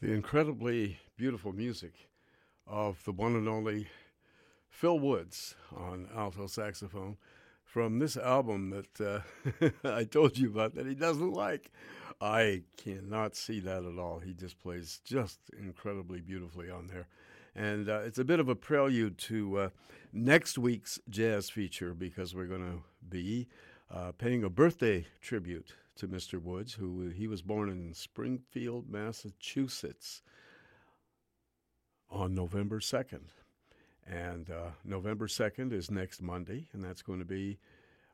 The incredibly beautiful music of the one and only Phil Woods on alto saxophone from this album that uh, I told you about that he doesn't like. I cannot see that at all. He just plays just incredibly beautifully on there. And uh, it's a bit of a prelude to uh, next week's jazz feature because we're going to be uh, paying a birthday tribute to Mr. Woods, who he was born in Springfield, Massachusetts on November 2nd. And uh, November 2nd is next Monday, and that's going to be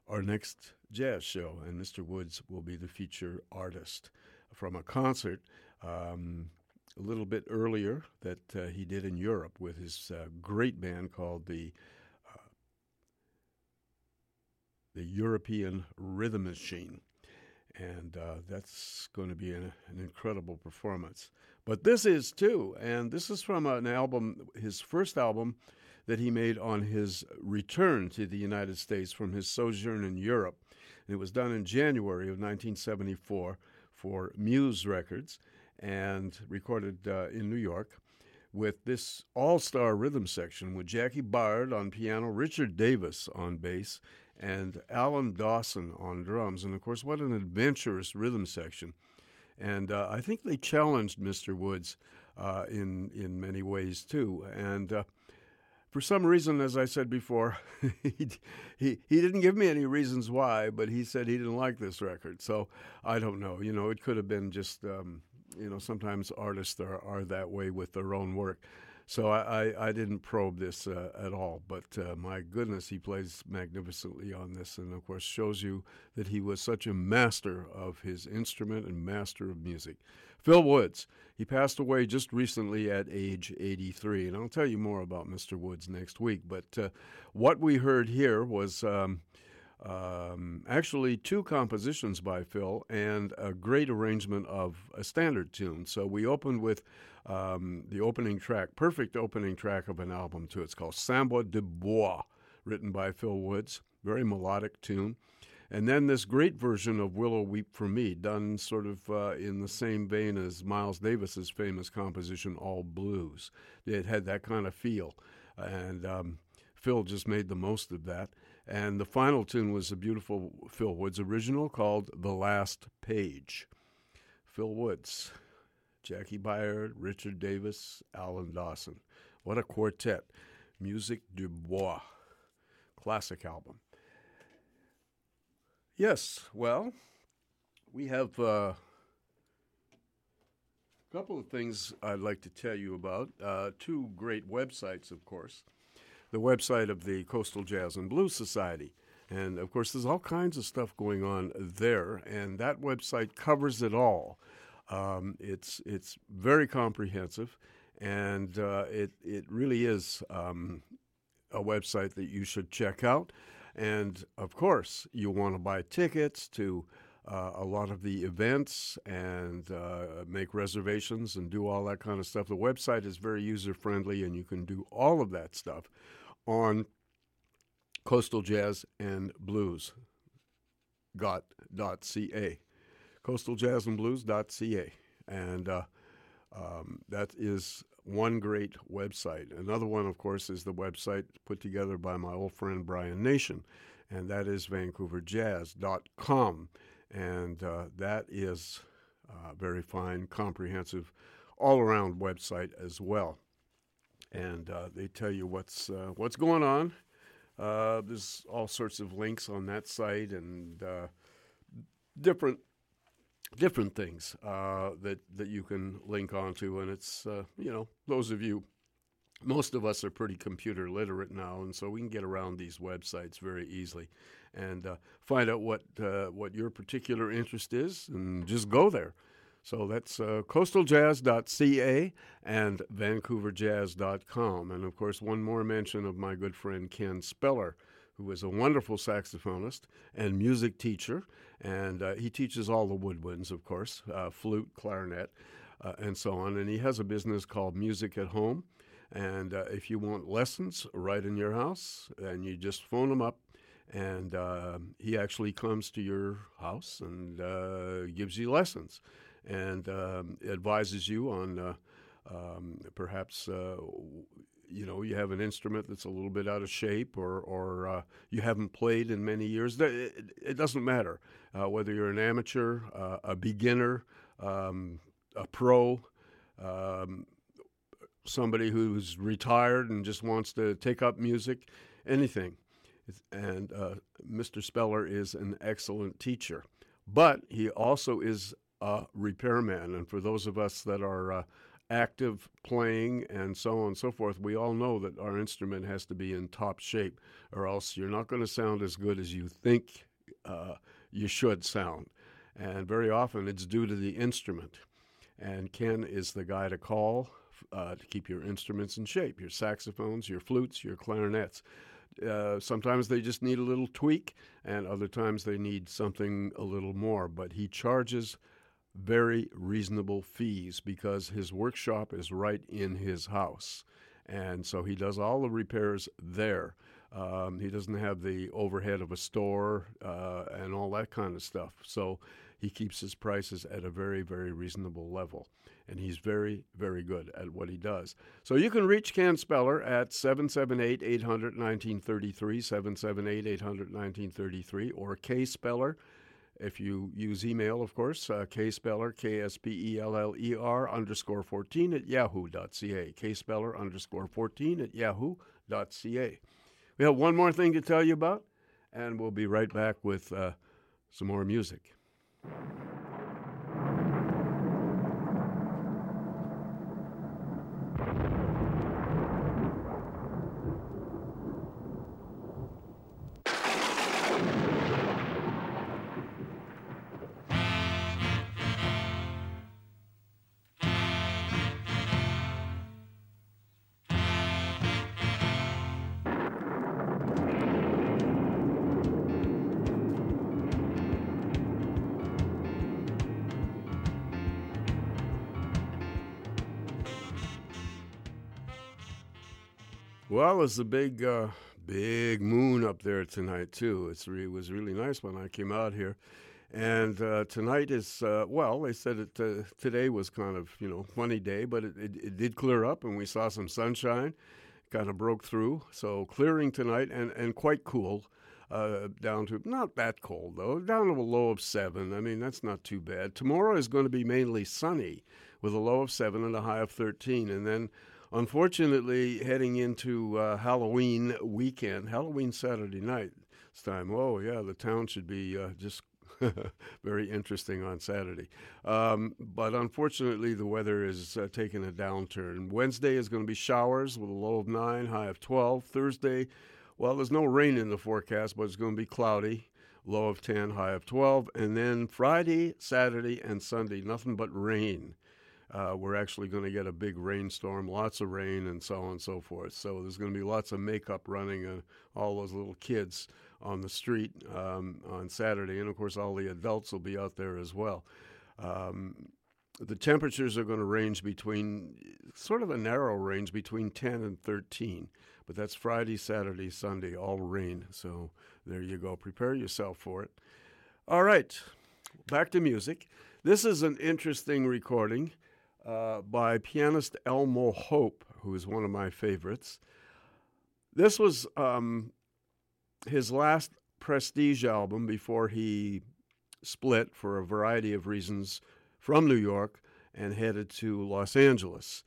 our next jazz show. And Mr. Woods will be the feature artist from a concert um, a little bit earlier that uh, he did in Europe with his uh, great band called the uh, the European Rhythm Machine. And uh, that's going to be an, an incredible performance. But this is too, and this is from an album, his first album that he made on his return to the United States from his sojourn in Europe. And it was done in January of 1974 for Muse Records and recorded uh, in New York with this all star rhythm section with Jaki Byard on piano, Richard Davis on bass, and Alan Dawson on drums. And of course, what an adventurous rhythm section. And uh, I think they challenged Mr. Woods uh, in, in many ways too. And uh, for some reason, as I said before, he, he, he didn't give me any reasons why, but he said he didn't like this record. So I don't know. You know, it could have been just, um, you know, sometimes artists are, are that way with their own work. So I, I, I didn't probe this uh, at all, but uh, my goodness, he plays magnificently on this, and of course shows you that he was such a master of his instrument and master of music. Phil Woods, he passed away just recently at age 83, and I'll tell you more about Mr. Woods next week. But uh, what we heard here was. Um, um, actually, two compositions by Phil and a great arrangement of a standard tune. So we opened with um, the opening track, perfect opening track of an album, too. It's called Samba du Bois, written by Phil Woods. Very melodic tune. And then this great version of Willow Weep for Me, done sort of uh, in the same vein as Miles Davis's famous composition All Blues. It had that kind of feel. And um, Phil just made the most of that. And the final tune was a beautiful Phil Woods original called The Last Page. Phil Woods. Jaki Byard, Richard Davis, Alan Dawson. What a quartet. Musique du Bois. Classic album. Yes, well, we have uh, a couple of things I'd like to tell you about. Uh, two great websites, of course. The website of the Coastal Jazz and Blues Society. And of course, there's all kinds of stuff going on there, and that website covers it all. Um, it's it's very comprehensive, and uh, it it really is um, a website that you should check out. And of course, you want to buy tickets to uh, a lot of the events and uh, make reservations and do all that kind of stuff. The website is very user friendly, and you can do all of that stuff on Coastal Jazz and Blues. Got.ca coastaljazzandblues.ca. And uh, um, that is one great website. Another one, of course, is the website put together by my old friend Brian Nation, and that is vancouverjazz.com. And uh, that is a very fine, comprehensive, all around website as well. And uh, they tell you what's, uh, what's going on. Uh, there's all sorts of links on that site and uh, different different things uh, that that you can link onto, and it's uh, you know those of you. Most of us are pretty computer literate now, and so we can get around these websites very easily, and find out what what your particular interest is, and just go there. So that's uh, coastaljazz.ca and vancouverjazz.com. And of course, one more mention of my good friend Ken Speller, who is a wonderful saxophonist and music teacher. And uh, he teaches all the woodwinds, of course, uh, flute, clarinet, uh, and so on. And he has a business called Music at Home. And uh, if you want lessons right in your house, then you just phone him up. And uh, he actually comes to your house and uh, gives you lessons. And um, advises you on uh, um, perhaps uh, you know you have an instrument that's a little bit out of shape or or uh, you haven't played in many years. It, it doesn't matter uh, whether you're an amateur, uh, a beginner, um, a pro. Um, somebody who's retired and just wants to take up music, anything. And uh, Mr. Speller is an excellent teacher, but he also is a repairman. And for those of us that are uh, active playing and so on and so forth, we all know that our instrument has to be in top shape, or else you're not going to sound as good as you think uh, you should sound. And very often it's due to the instrument. And Ken is the guy to call uh, to keep your instruments in shape your saxophones, your flutes, your clarinets. Uh, sometimes they just need a little tweak, and other times they need something a little more. But he charges very reasonable fees because his workshop is right in his house. And so he does all the repairs there. Um, he doesn't have the overhead of a store uh, and all that kind of stuff. So he keeps his prices at a very, very reasonable level. And he's very, very good at what he does. So you can reach Ken Speller at 778 800 1933, 778 800 1933, or K Speller if you use email, of course, uh, kspeller, K-S-P-E-L-L-E-R underscore 14 at yahoo.ca, kspeller underscore 14 at yahoo.ca. We have one more thing to tell you about, and we'll be right back with uh, some more music. Well, there's a big, uh, big moon up there tonight too. It's re- it was really nice when I came out here, and uh, tonight is uh, well. They said it uh, today was kind of you know funny day, but it, it, it did clear up, and we saw some sunshine. Kind of broke through, so clearing tonight, and and quite cool. Uh, down to not that cold though, down to a low of seven. I mean that's not too bad. Tomorrow is going to be mainly sunny with a low of seven and a high of thirteen, and then Unfortunately, heading into uh, Halloween weekend, Halloween Saturday night, this time, oh, yeah, the town should be uh, just very interesting on Saturday. Um, but unfortunately, the weather is uh, taking a downturn. Wednesday is going to be showers with a low of 9, high of 12. Thursday, well, there's no rain in the forecast, but it's going to be cloudy. Low of 10, high of 12. And then Friday, Saturday, and Sunday, nothing but rain uh, we're actually going to get a big rainstorm, lots of rain, and so on and so forth. So there's going to be lots of makeup running and all those little kids on the street um, on Saturday. And of course, all the adults will be out there as well. Um, the temperatures are going to range between sort of a narrow range between 10 and 13, but that's Friday, Saturday, Sunday, all rain. So there you go. Prepare yourself for it. All right, back to music. This is an interesting recording. Uh, by pianist Elmo Hope, who is one of my favorites. This was um, his last Prestige album before he split for a variety of reasons from New York and headed to Los Angeles.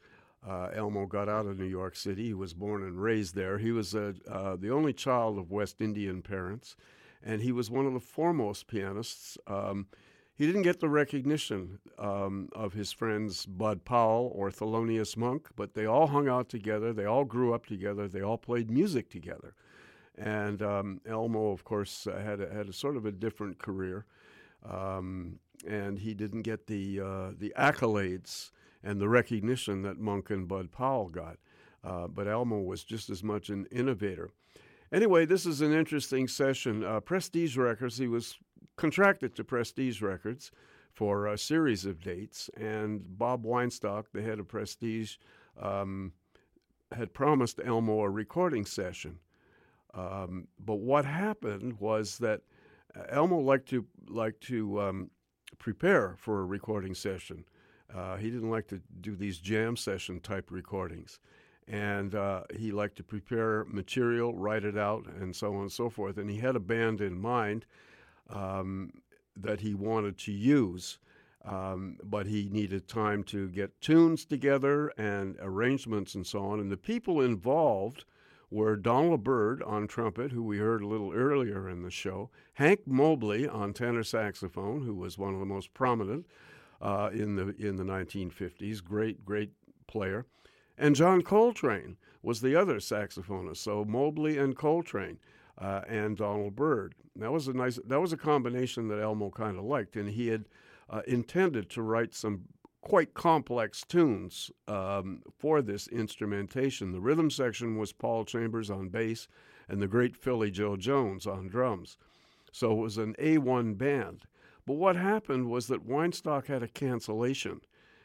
Uh, Elmo got out of New York City. He was born and raised there. He was uh, the only child of West Indian parents, and he was one of the foremost pianists. Um, he didn't get the recognition um, of his friends Bud Powell or Thelonious Monk, but they all hung out together. They all grew up together. They all played music together. And um, Elmo, of course, uh, had a, had a sort of a different career, um, and he didn't get the uh, the accolades and the recognition that Monk and Bud Powell got. Uh, but Elmo was just as much an innovator. Anyway, this is an interesting session. Uh, Prestige Records, he was contracted to Prestige Records for a series of dates, and Bob Weinstock, the head of Prestige, um, had promised Elmo a recording session. Um, but what happened was that uh, Elmo liked to like to um, prepare for a recording session. Uh, he didn't like to do these jam session type recordings. And uh, he liked to prepare material, write it out, and so on and so forth. And he had a band in mind um, that he wanted to use, um, but he needed time to get tunes together and arrangements and so on. And the people involved were Donald Byrd on trumpet, who we heard a little earlier in the show, Hank Mobley on tenor saxophone, who was one of the most prominent uh, in the in the 1950s, great great player, and John Coltrane was the other saxophonist. So Mobley and Coltrane. Uh, and Donald Byrd. That was a nice. That was a combination that Elmo kind of liked, and he had uh, intended to write some quite complex tunes um, for this instrumentation. The rhythm section was Paul Chambers on bass and the great Philly Joe Jones on drums. So it was an A1 band. But what happened was that Weinstock had a cancellation,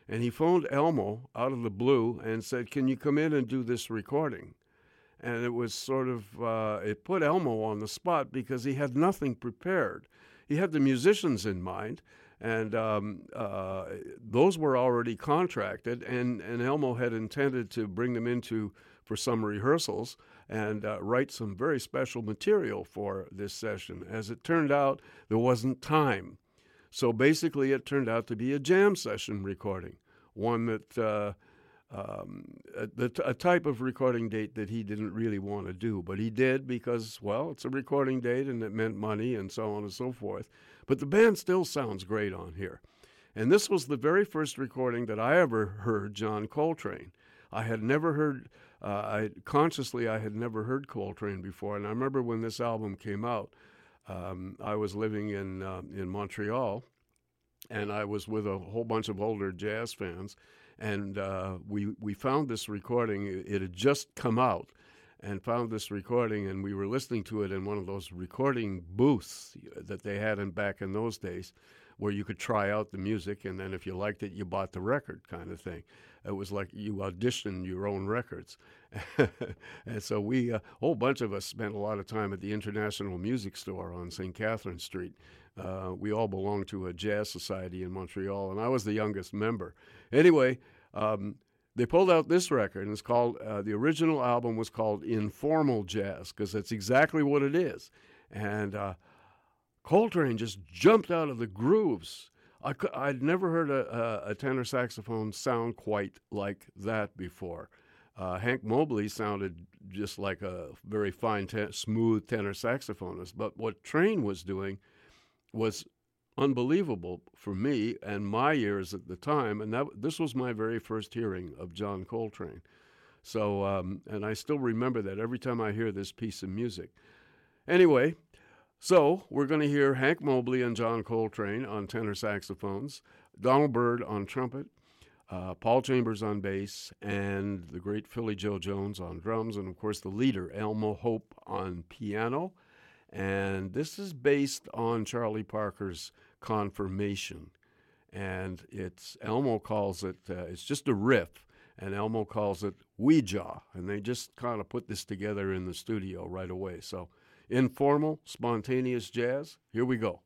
and he phoned Elmo out of the blue and said, Can you come in and do this recording? And it was sort of, uh, it put Elmo on the spot because he had nothing prepared. He had the musicians in mind, and um, uh, those were already contracted, and, and Elmo had intended to bring them into for some rehearsals and uh, write some very special material for this session. As it turned out, there wasn't time. So basically, it turned out to be a jam session recording, one that uh, um, a, a, type of recording date that he didn't really want to do, but he did because, well, it's a recording date and it meant money and so on and so forth. But the band still sounds great on here. And this was the very first recording that I ever heard John Coltrane. I had never heard, uh, I consciously, I had never heard Coltrane before. And I remember when this album came out, um, I was living in uh, in Montreal, and I was with a whole bunch of older jazz fans, and uh, we we found this recording. It had just come out, and found this recording, and we were listening to it in one of those recording booths that they had in back in those days, where you could try out the music, and then if you liked it, you bought the record, kind of thing. It was like you auditioned your own records, and so we, a whole bunch of us, spent a lot of time at the International Music Store on St. Catherine Street. Uh, we all belonged to a jazz society in Montreal, and I was the youngest member. Anyway. Um, they pulled out this record, and it's called uh, the original album was called Informal Jazz because that's exactly what it is. And uh, Coltrane just jumped out of the grooves. I would never heard a, a, a, tenor saxophone sound quite like that before. Uh, Hank Mobley sounded just like a very fine, te- smooth tenor saxophonist, but what Train was doing was unbelievable for me and my ears at the time. And that this was my very first hearing of John Coltrane. So, um, and I still remember that every time I hear this piece of music. Anyway, so we're going to hear Hank Mobley and John Coltrane on tenor saxophones, Donald Byrd on trumpet, uh, Paul Chambers on bass, and the great Philly Joe Jones on drums, and of course the leader, Elmo Hope, on piano. And this is based on Charlie Parker's confirmation. And it's Elmo calls it, uh, it's just a riff, and Elmo calls it Weeja. And they just kind of put this together in the studio right away. So, informal, spontaneous jazz, here we go.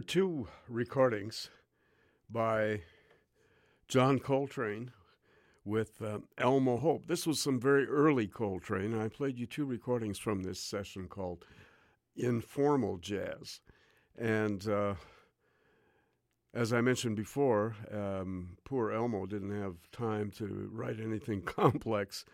Two recordings by John Coltrane with um, Elmo Hope. This was some very early Coltrane. I played you two recordings from this session called Informal Jazz. And uh, as I mentioned before, um, poor Elmo didn't have time to write anything complex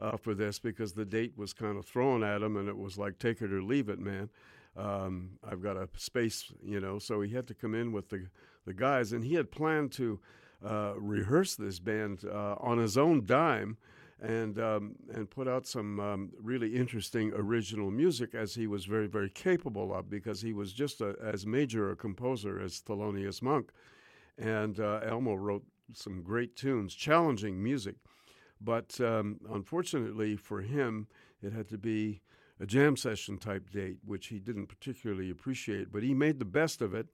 uh, for this because the date was kind of thrown at him and it was like, take it or leave it, man. Um, I've got a space, you know, so he had to come in with the, the guys. And he had planned to uh, rehearse this band uh, on his own dime and um, and put out some um, really interesting original music as he was very very capable of because he was just a, as major a composer as Thelonious Monk, and uh, Elmo wrote some great tunes, challenging music, but um, unfortunately for him, it had to be a jam session type date, which he didn't particularly appreciate, but he made the best of it,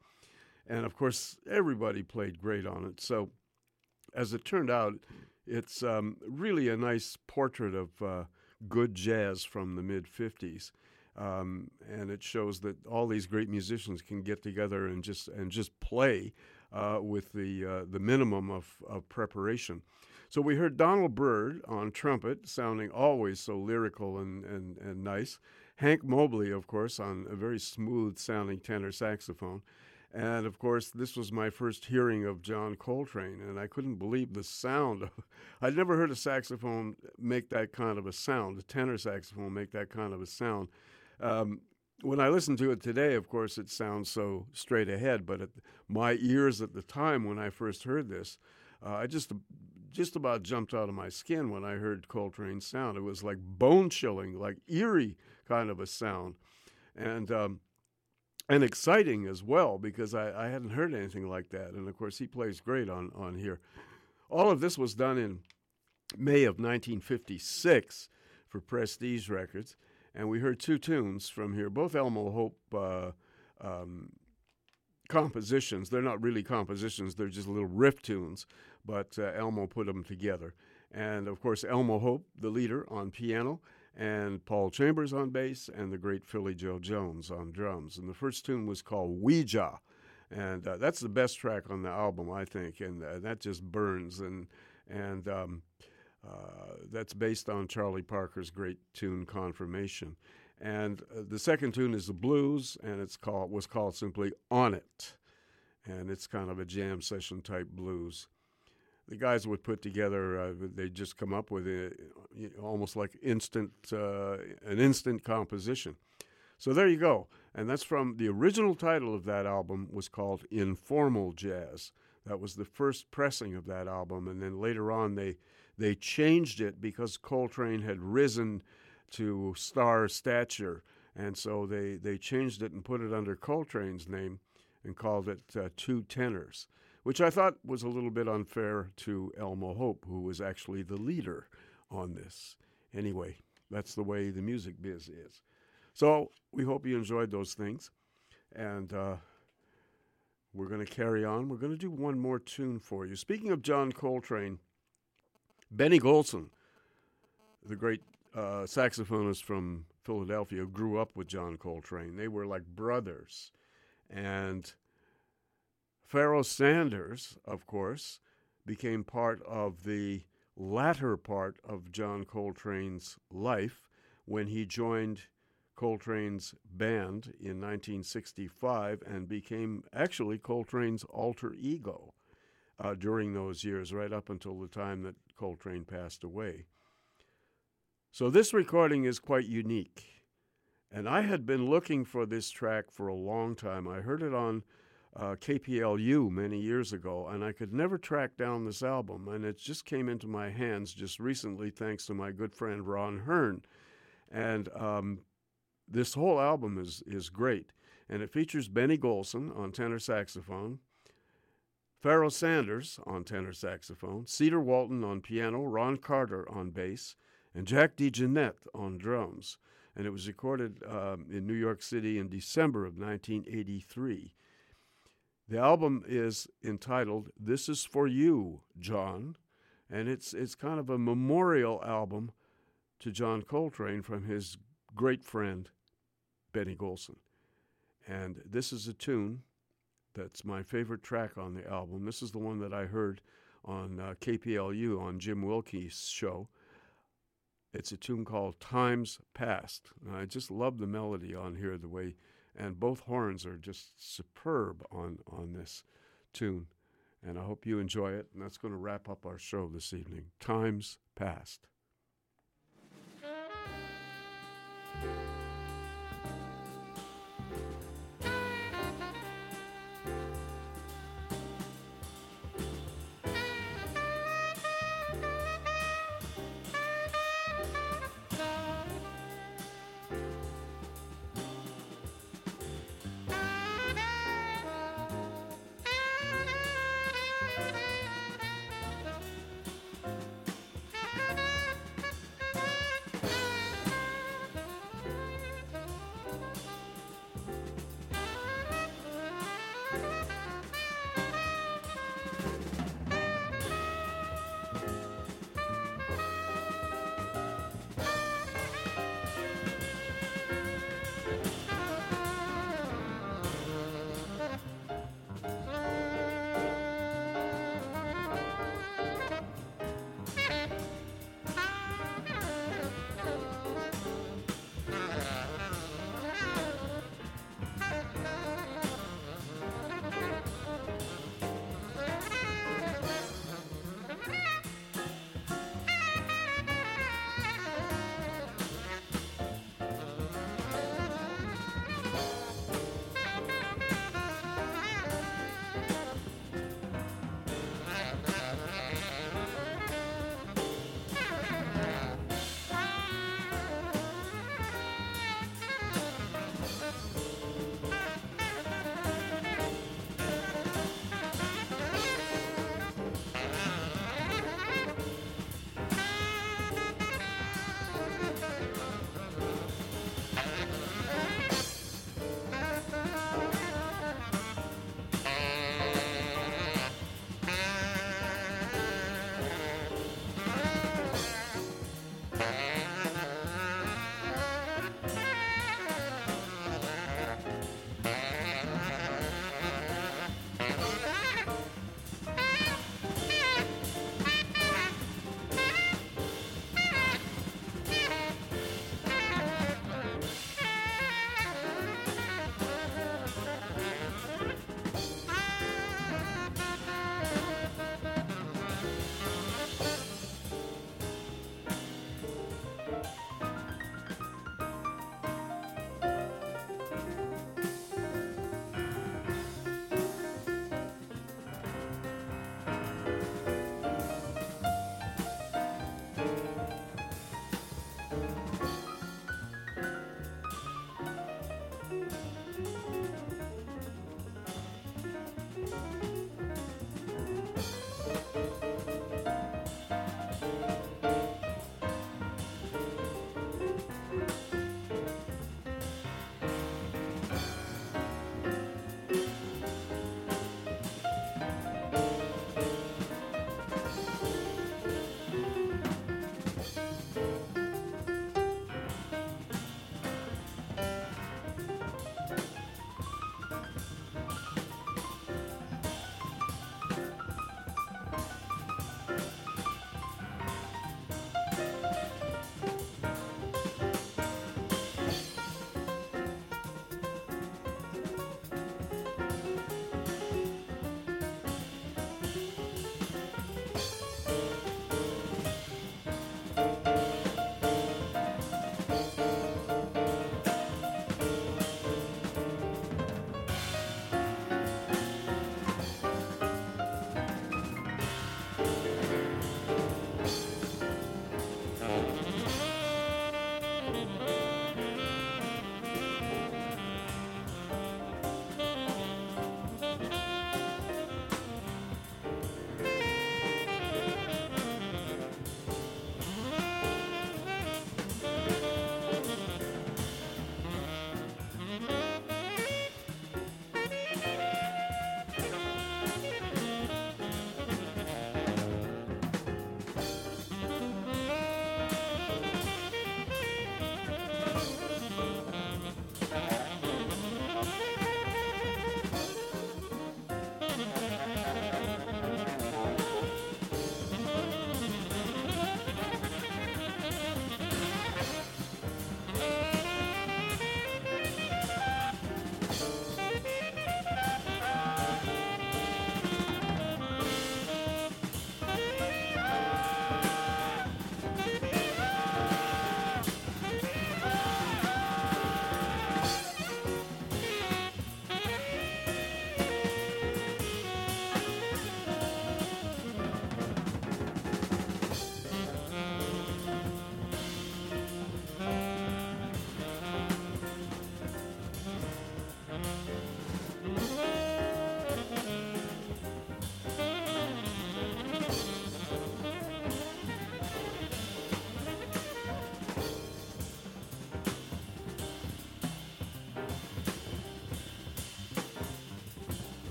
and of course everybody played great on it. So, as it turned out it's um, really a nice portrait of uh, good jazz from the mid 50s. Um, and it shows that all these great musicians can get together and just and just play uh, with the uh, the minimum of, of preparation. So we heard Donald Byrd on trumpet, sounding always so lyrical and, and, and nice. Hank Mobley, of course, on a very smooth sounding tenor saxophone. And of course, this was my first hearing of John Coltrane, and I couldn't believe the sound. I'd never heard a saxophone make that kind of a sound, a tenor saxophone make that kind of a sound. Um, when I listen to it today, of course, it sounds so straight ahead, but at my ears at the time when I first heard this, uh, I just just about jumped out of my skin when I heard Coltrane's sound. It was like bone chilling, like eerie kind of a sound. And um, and exciting as well because I, I hadn't heard anything like that. And of course, he plays great on, on here. All of this was done in May of 1956 for Prestige Records. And we heard two tunes from here, both Elmo Hope uh, um, compositions. They're not really compositions, they're just little riff tunes, but uh, Elmo put them together. And of course, Elmo Hope, the leader, on piano and Paul Chambers on bass, and the great Philly Joe Jones on drums. And the first tune was called Weeja, and uh, that's the best track on the album, I think, and uh, that just burns. And and um, uh, that's based on Charlie Parker's great tune Confirmation. And uh, the second tune is the blues, and it's called was called simply On It, and it's kind of a jam session type blues the guys would put together. Uh, they just come up with a, almost like instant, uh, an instant composition. So there you go, and that's from the original title of that album was called Informal Jazz. That was the first pressing of that album, and then later on they they changed it because Coltrane had risen to star stature, and so they they changed it and put it under Coltrane's name and called it uh, Two Tenors which I thought was a little bit unfair to Elmo Hope, who was actually the leader on this. Anyway, that's the way the music biz is. So we hope you enjoyed those things. And uh, we're going to carry on. We're going to do one more tune for you. Speaking of John Coltrane, Benny Golson, the great uh, saxophonist from Philadelphia, grew up with John Coltrane. They were like brothers. And Pharoah Sanders, of course, became part of the latter part of John Coltrane's life when he joined Coltrane's band in 1965 and became actually Coltrane's alter ego uh, during those years, right up until the time that Coltrane passed away. So this recording is quite unique. And I had been looking for this track for a long time. I heard it on uh, KPLU many years ago, and I could never track down this album. And it just came into my hands just recently, thanks to my good friend Ron Hearn. And um, this whole album is is great, and it features Benny Golson on tenor saxophone, Pharoah Sanders on tenor saxophone, Cedar Walton on piano, Ron Carter on bass, and Jack DeJohnette on drums. And it was recorded um, in New York City in December of 1983. The album is entitled This Is For You, John, and it's, it's kind of a memorial album to John Coltrane from his great friend, Benny Golson. And this is a tune That's my favorite track on the album. This is the one that I heard on uh, KPLU on Jim Wilke's show. It's a tune called Times Past. And I just love the melody on here, the way, and both horns are just superb on, on this tune. And I hope you enjoy it. And that's going to wrap up our show this evening. Times Past.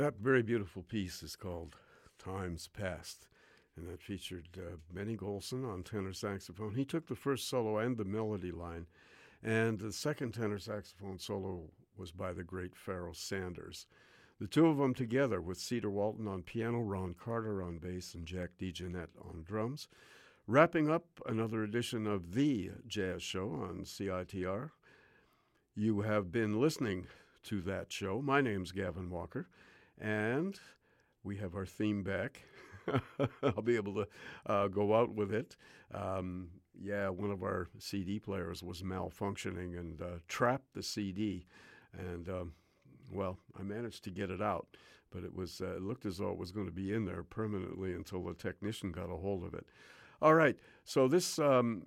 That very beautiful piece is called Times Past, and that featured uh, Benny Golson on tenor saxophone. He took the first solo and the melody line, and the second tenor saxophone solo was by the great Pharoah Sanders. The two of them together with Cedar Walton on piano, Ron Carter on bass, and Jack DeJohnette on drums. Wrapping up another edition of The Jazz Show on CITR. You have been listening to that show. My name's Gavin Walker. And we have our theme back. I'll be able to uh, go out with it. Um, yeah, one of our CD players was malfunctioning and uh, trapped the CD. And, um, well, I managed to get it out, but it was uh, it looked as though it was going to be in there permanently until the technician got a hold of it. All right, so this um,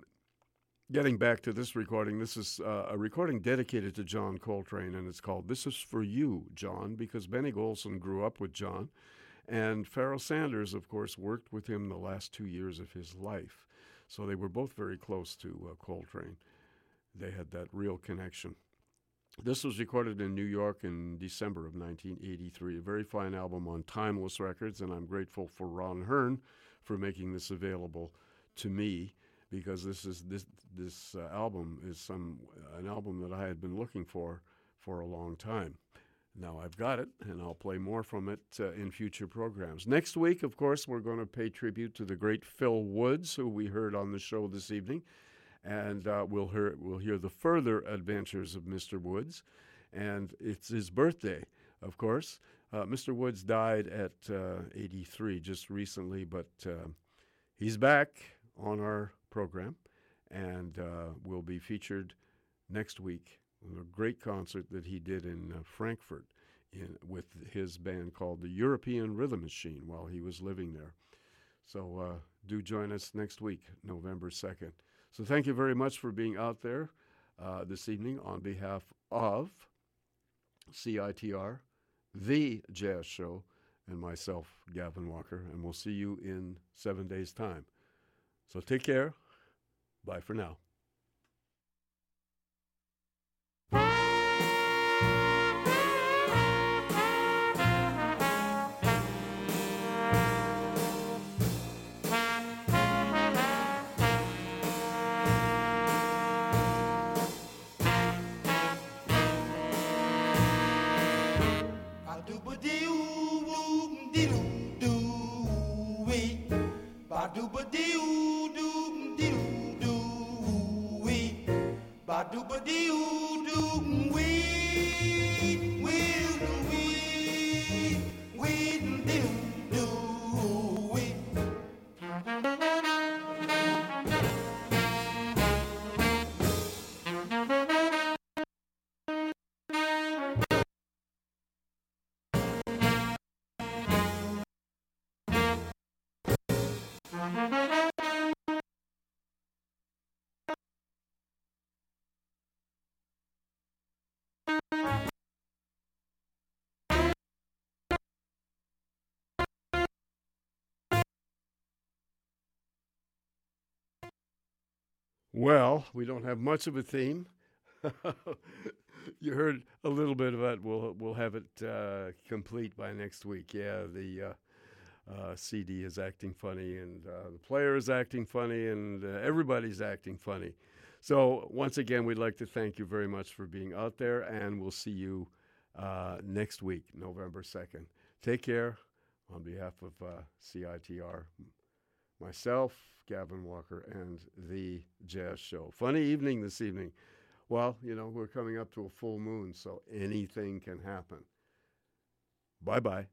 getting back to this recording, this is uh, a recording dedicated to John Coltrane, and it's called This Is For You, John, because Benny Golson grew up with John. And Pharoah Sanders, of course, worked with him the last two years of his life. So they were both very close to uh, Coltrane. They had that real connection. This was recorded in New York in December of 1983. A very fine album on Timeless Records, and I'm grateful for Ron Hearn for making this available to me because this is this this uh, album is some an album that I had been looking for for a long time. Now I've got it, and I'll play more from it uh, in future programs. Next week, of course, we're going to pay tribute to the great Phil Woods, who we heard on the show this evening, and uh, we'll hear we'll hear the further adventures of Mr. Woods, and it's his birthday, of course. Uh, Mr. Woods died at uh, 83 just recently, but uh, he's back on our program and uh, will be featured next week a great concert that he did in uh, Frankfurt in, with his band called the European Rhythm Machine while he was living there. So uh, do join us next week, November 2nd. So thank you very much for being out there uh, this evening on behalf of CITR, The Jazz Show, and myself, Gavin Walker. And we'll see you in seven days' time. So take care. Bye for now. Dubadiu. Well, we don't have much of a theme. you heard a little bit of it. We'll we'll have it uh, complete by next week. Yeah, the uh, uh, CD is acting funny, and uh, the player is acting funny, and uh, everybody's acting funny. So once again, we'd like to thank you very much for being out there, and we'll see you uh, next week, November second. Take care. On behalf of CITR, myself. Gavin Walker and The Jazz Show. Funny evening this evening. Well, you know, we're coming up to a full moon, so anything can happen. Bye bye.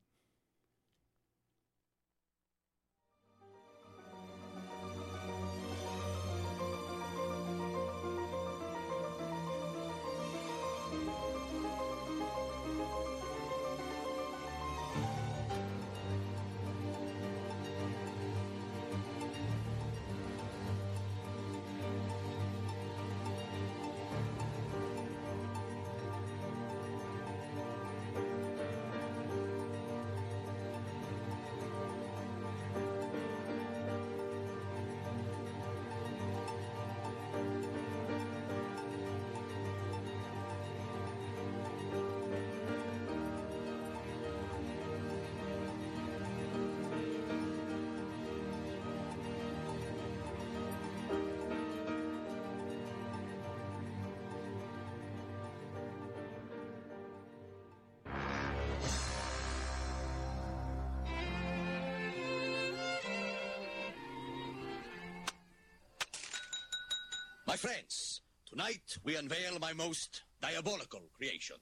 My friends, tonight we unveil my most diabolical creation.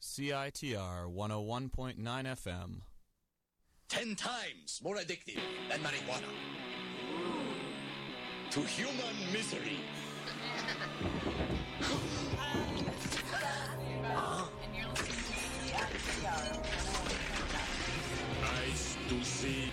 CITR 101.9 FM. Ten times more addictive than marijuana. To human misery. Nice to see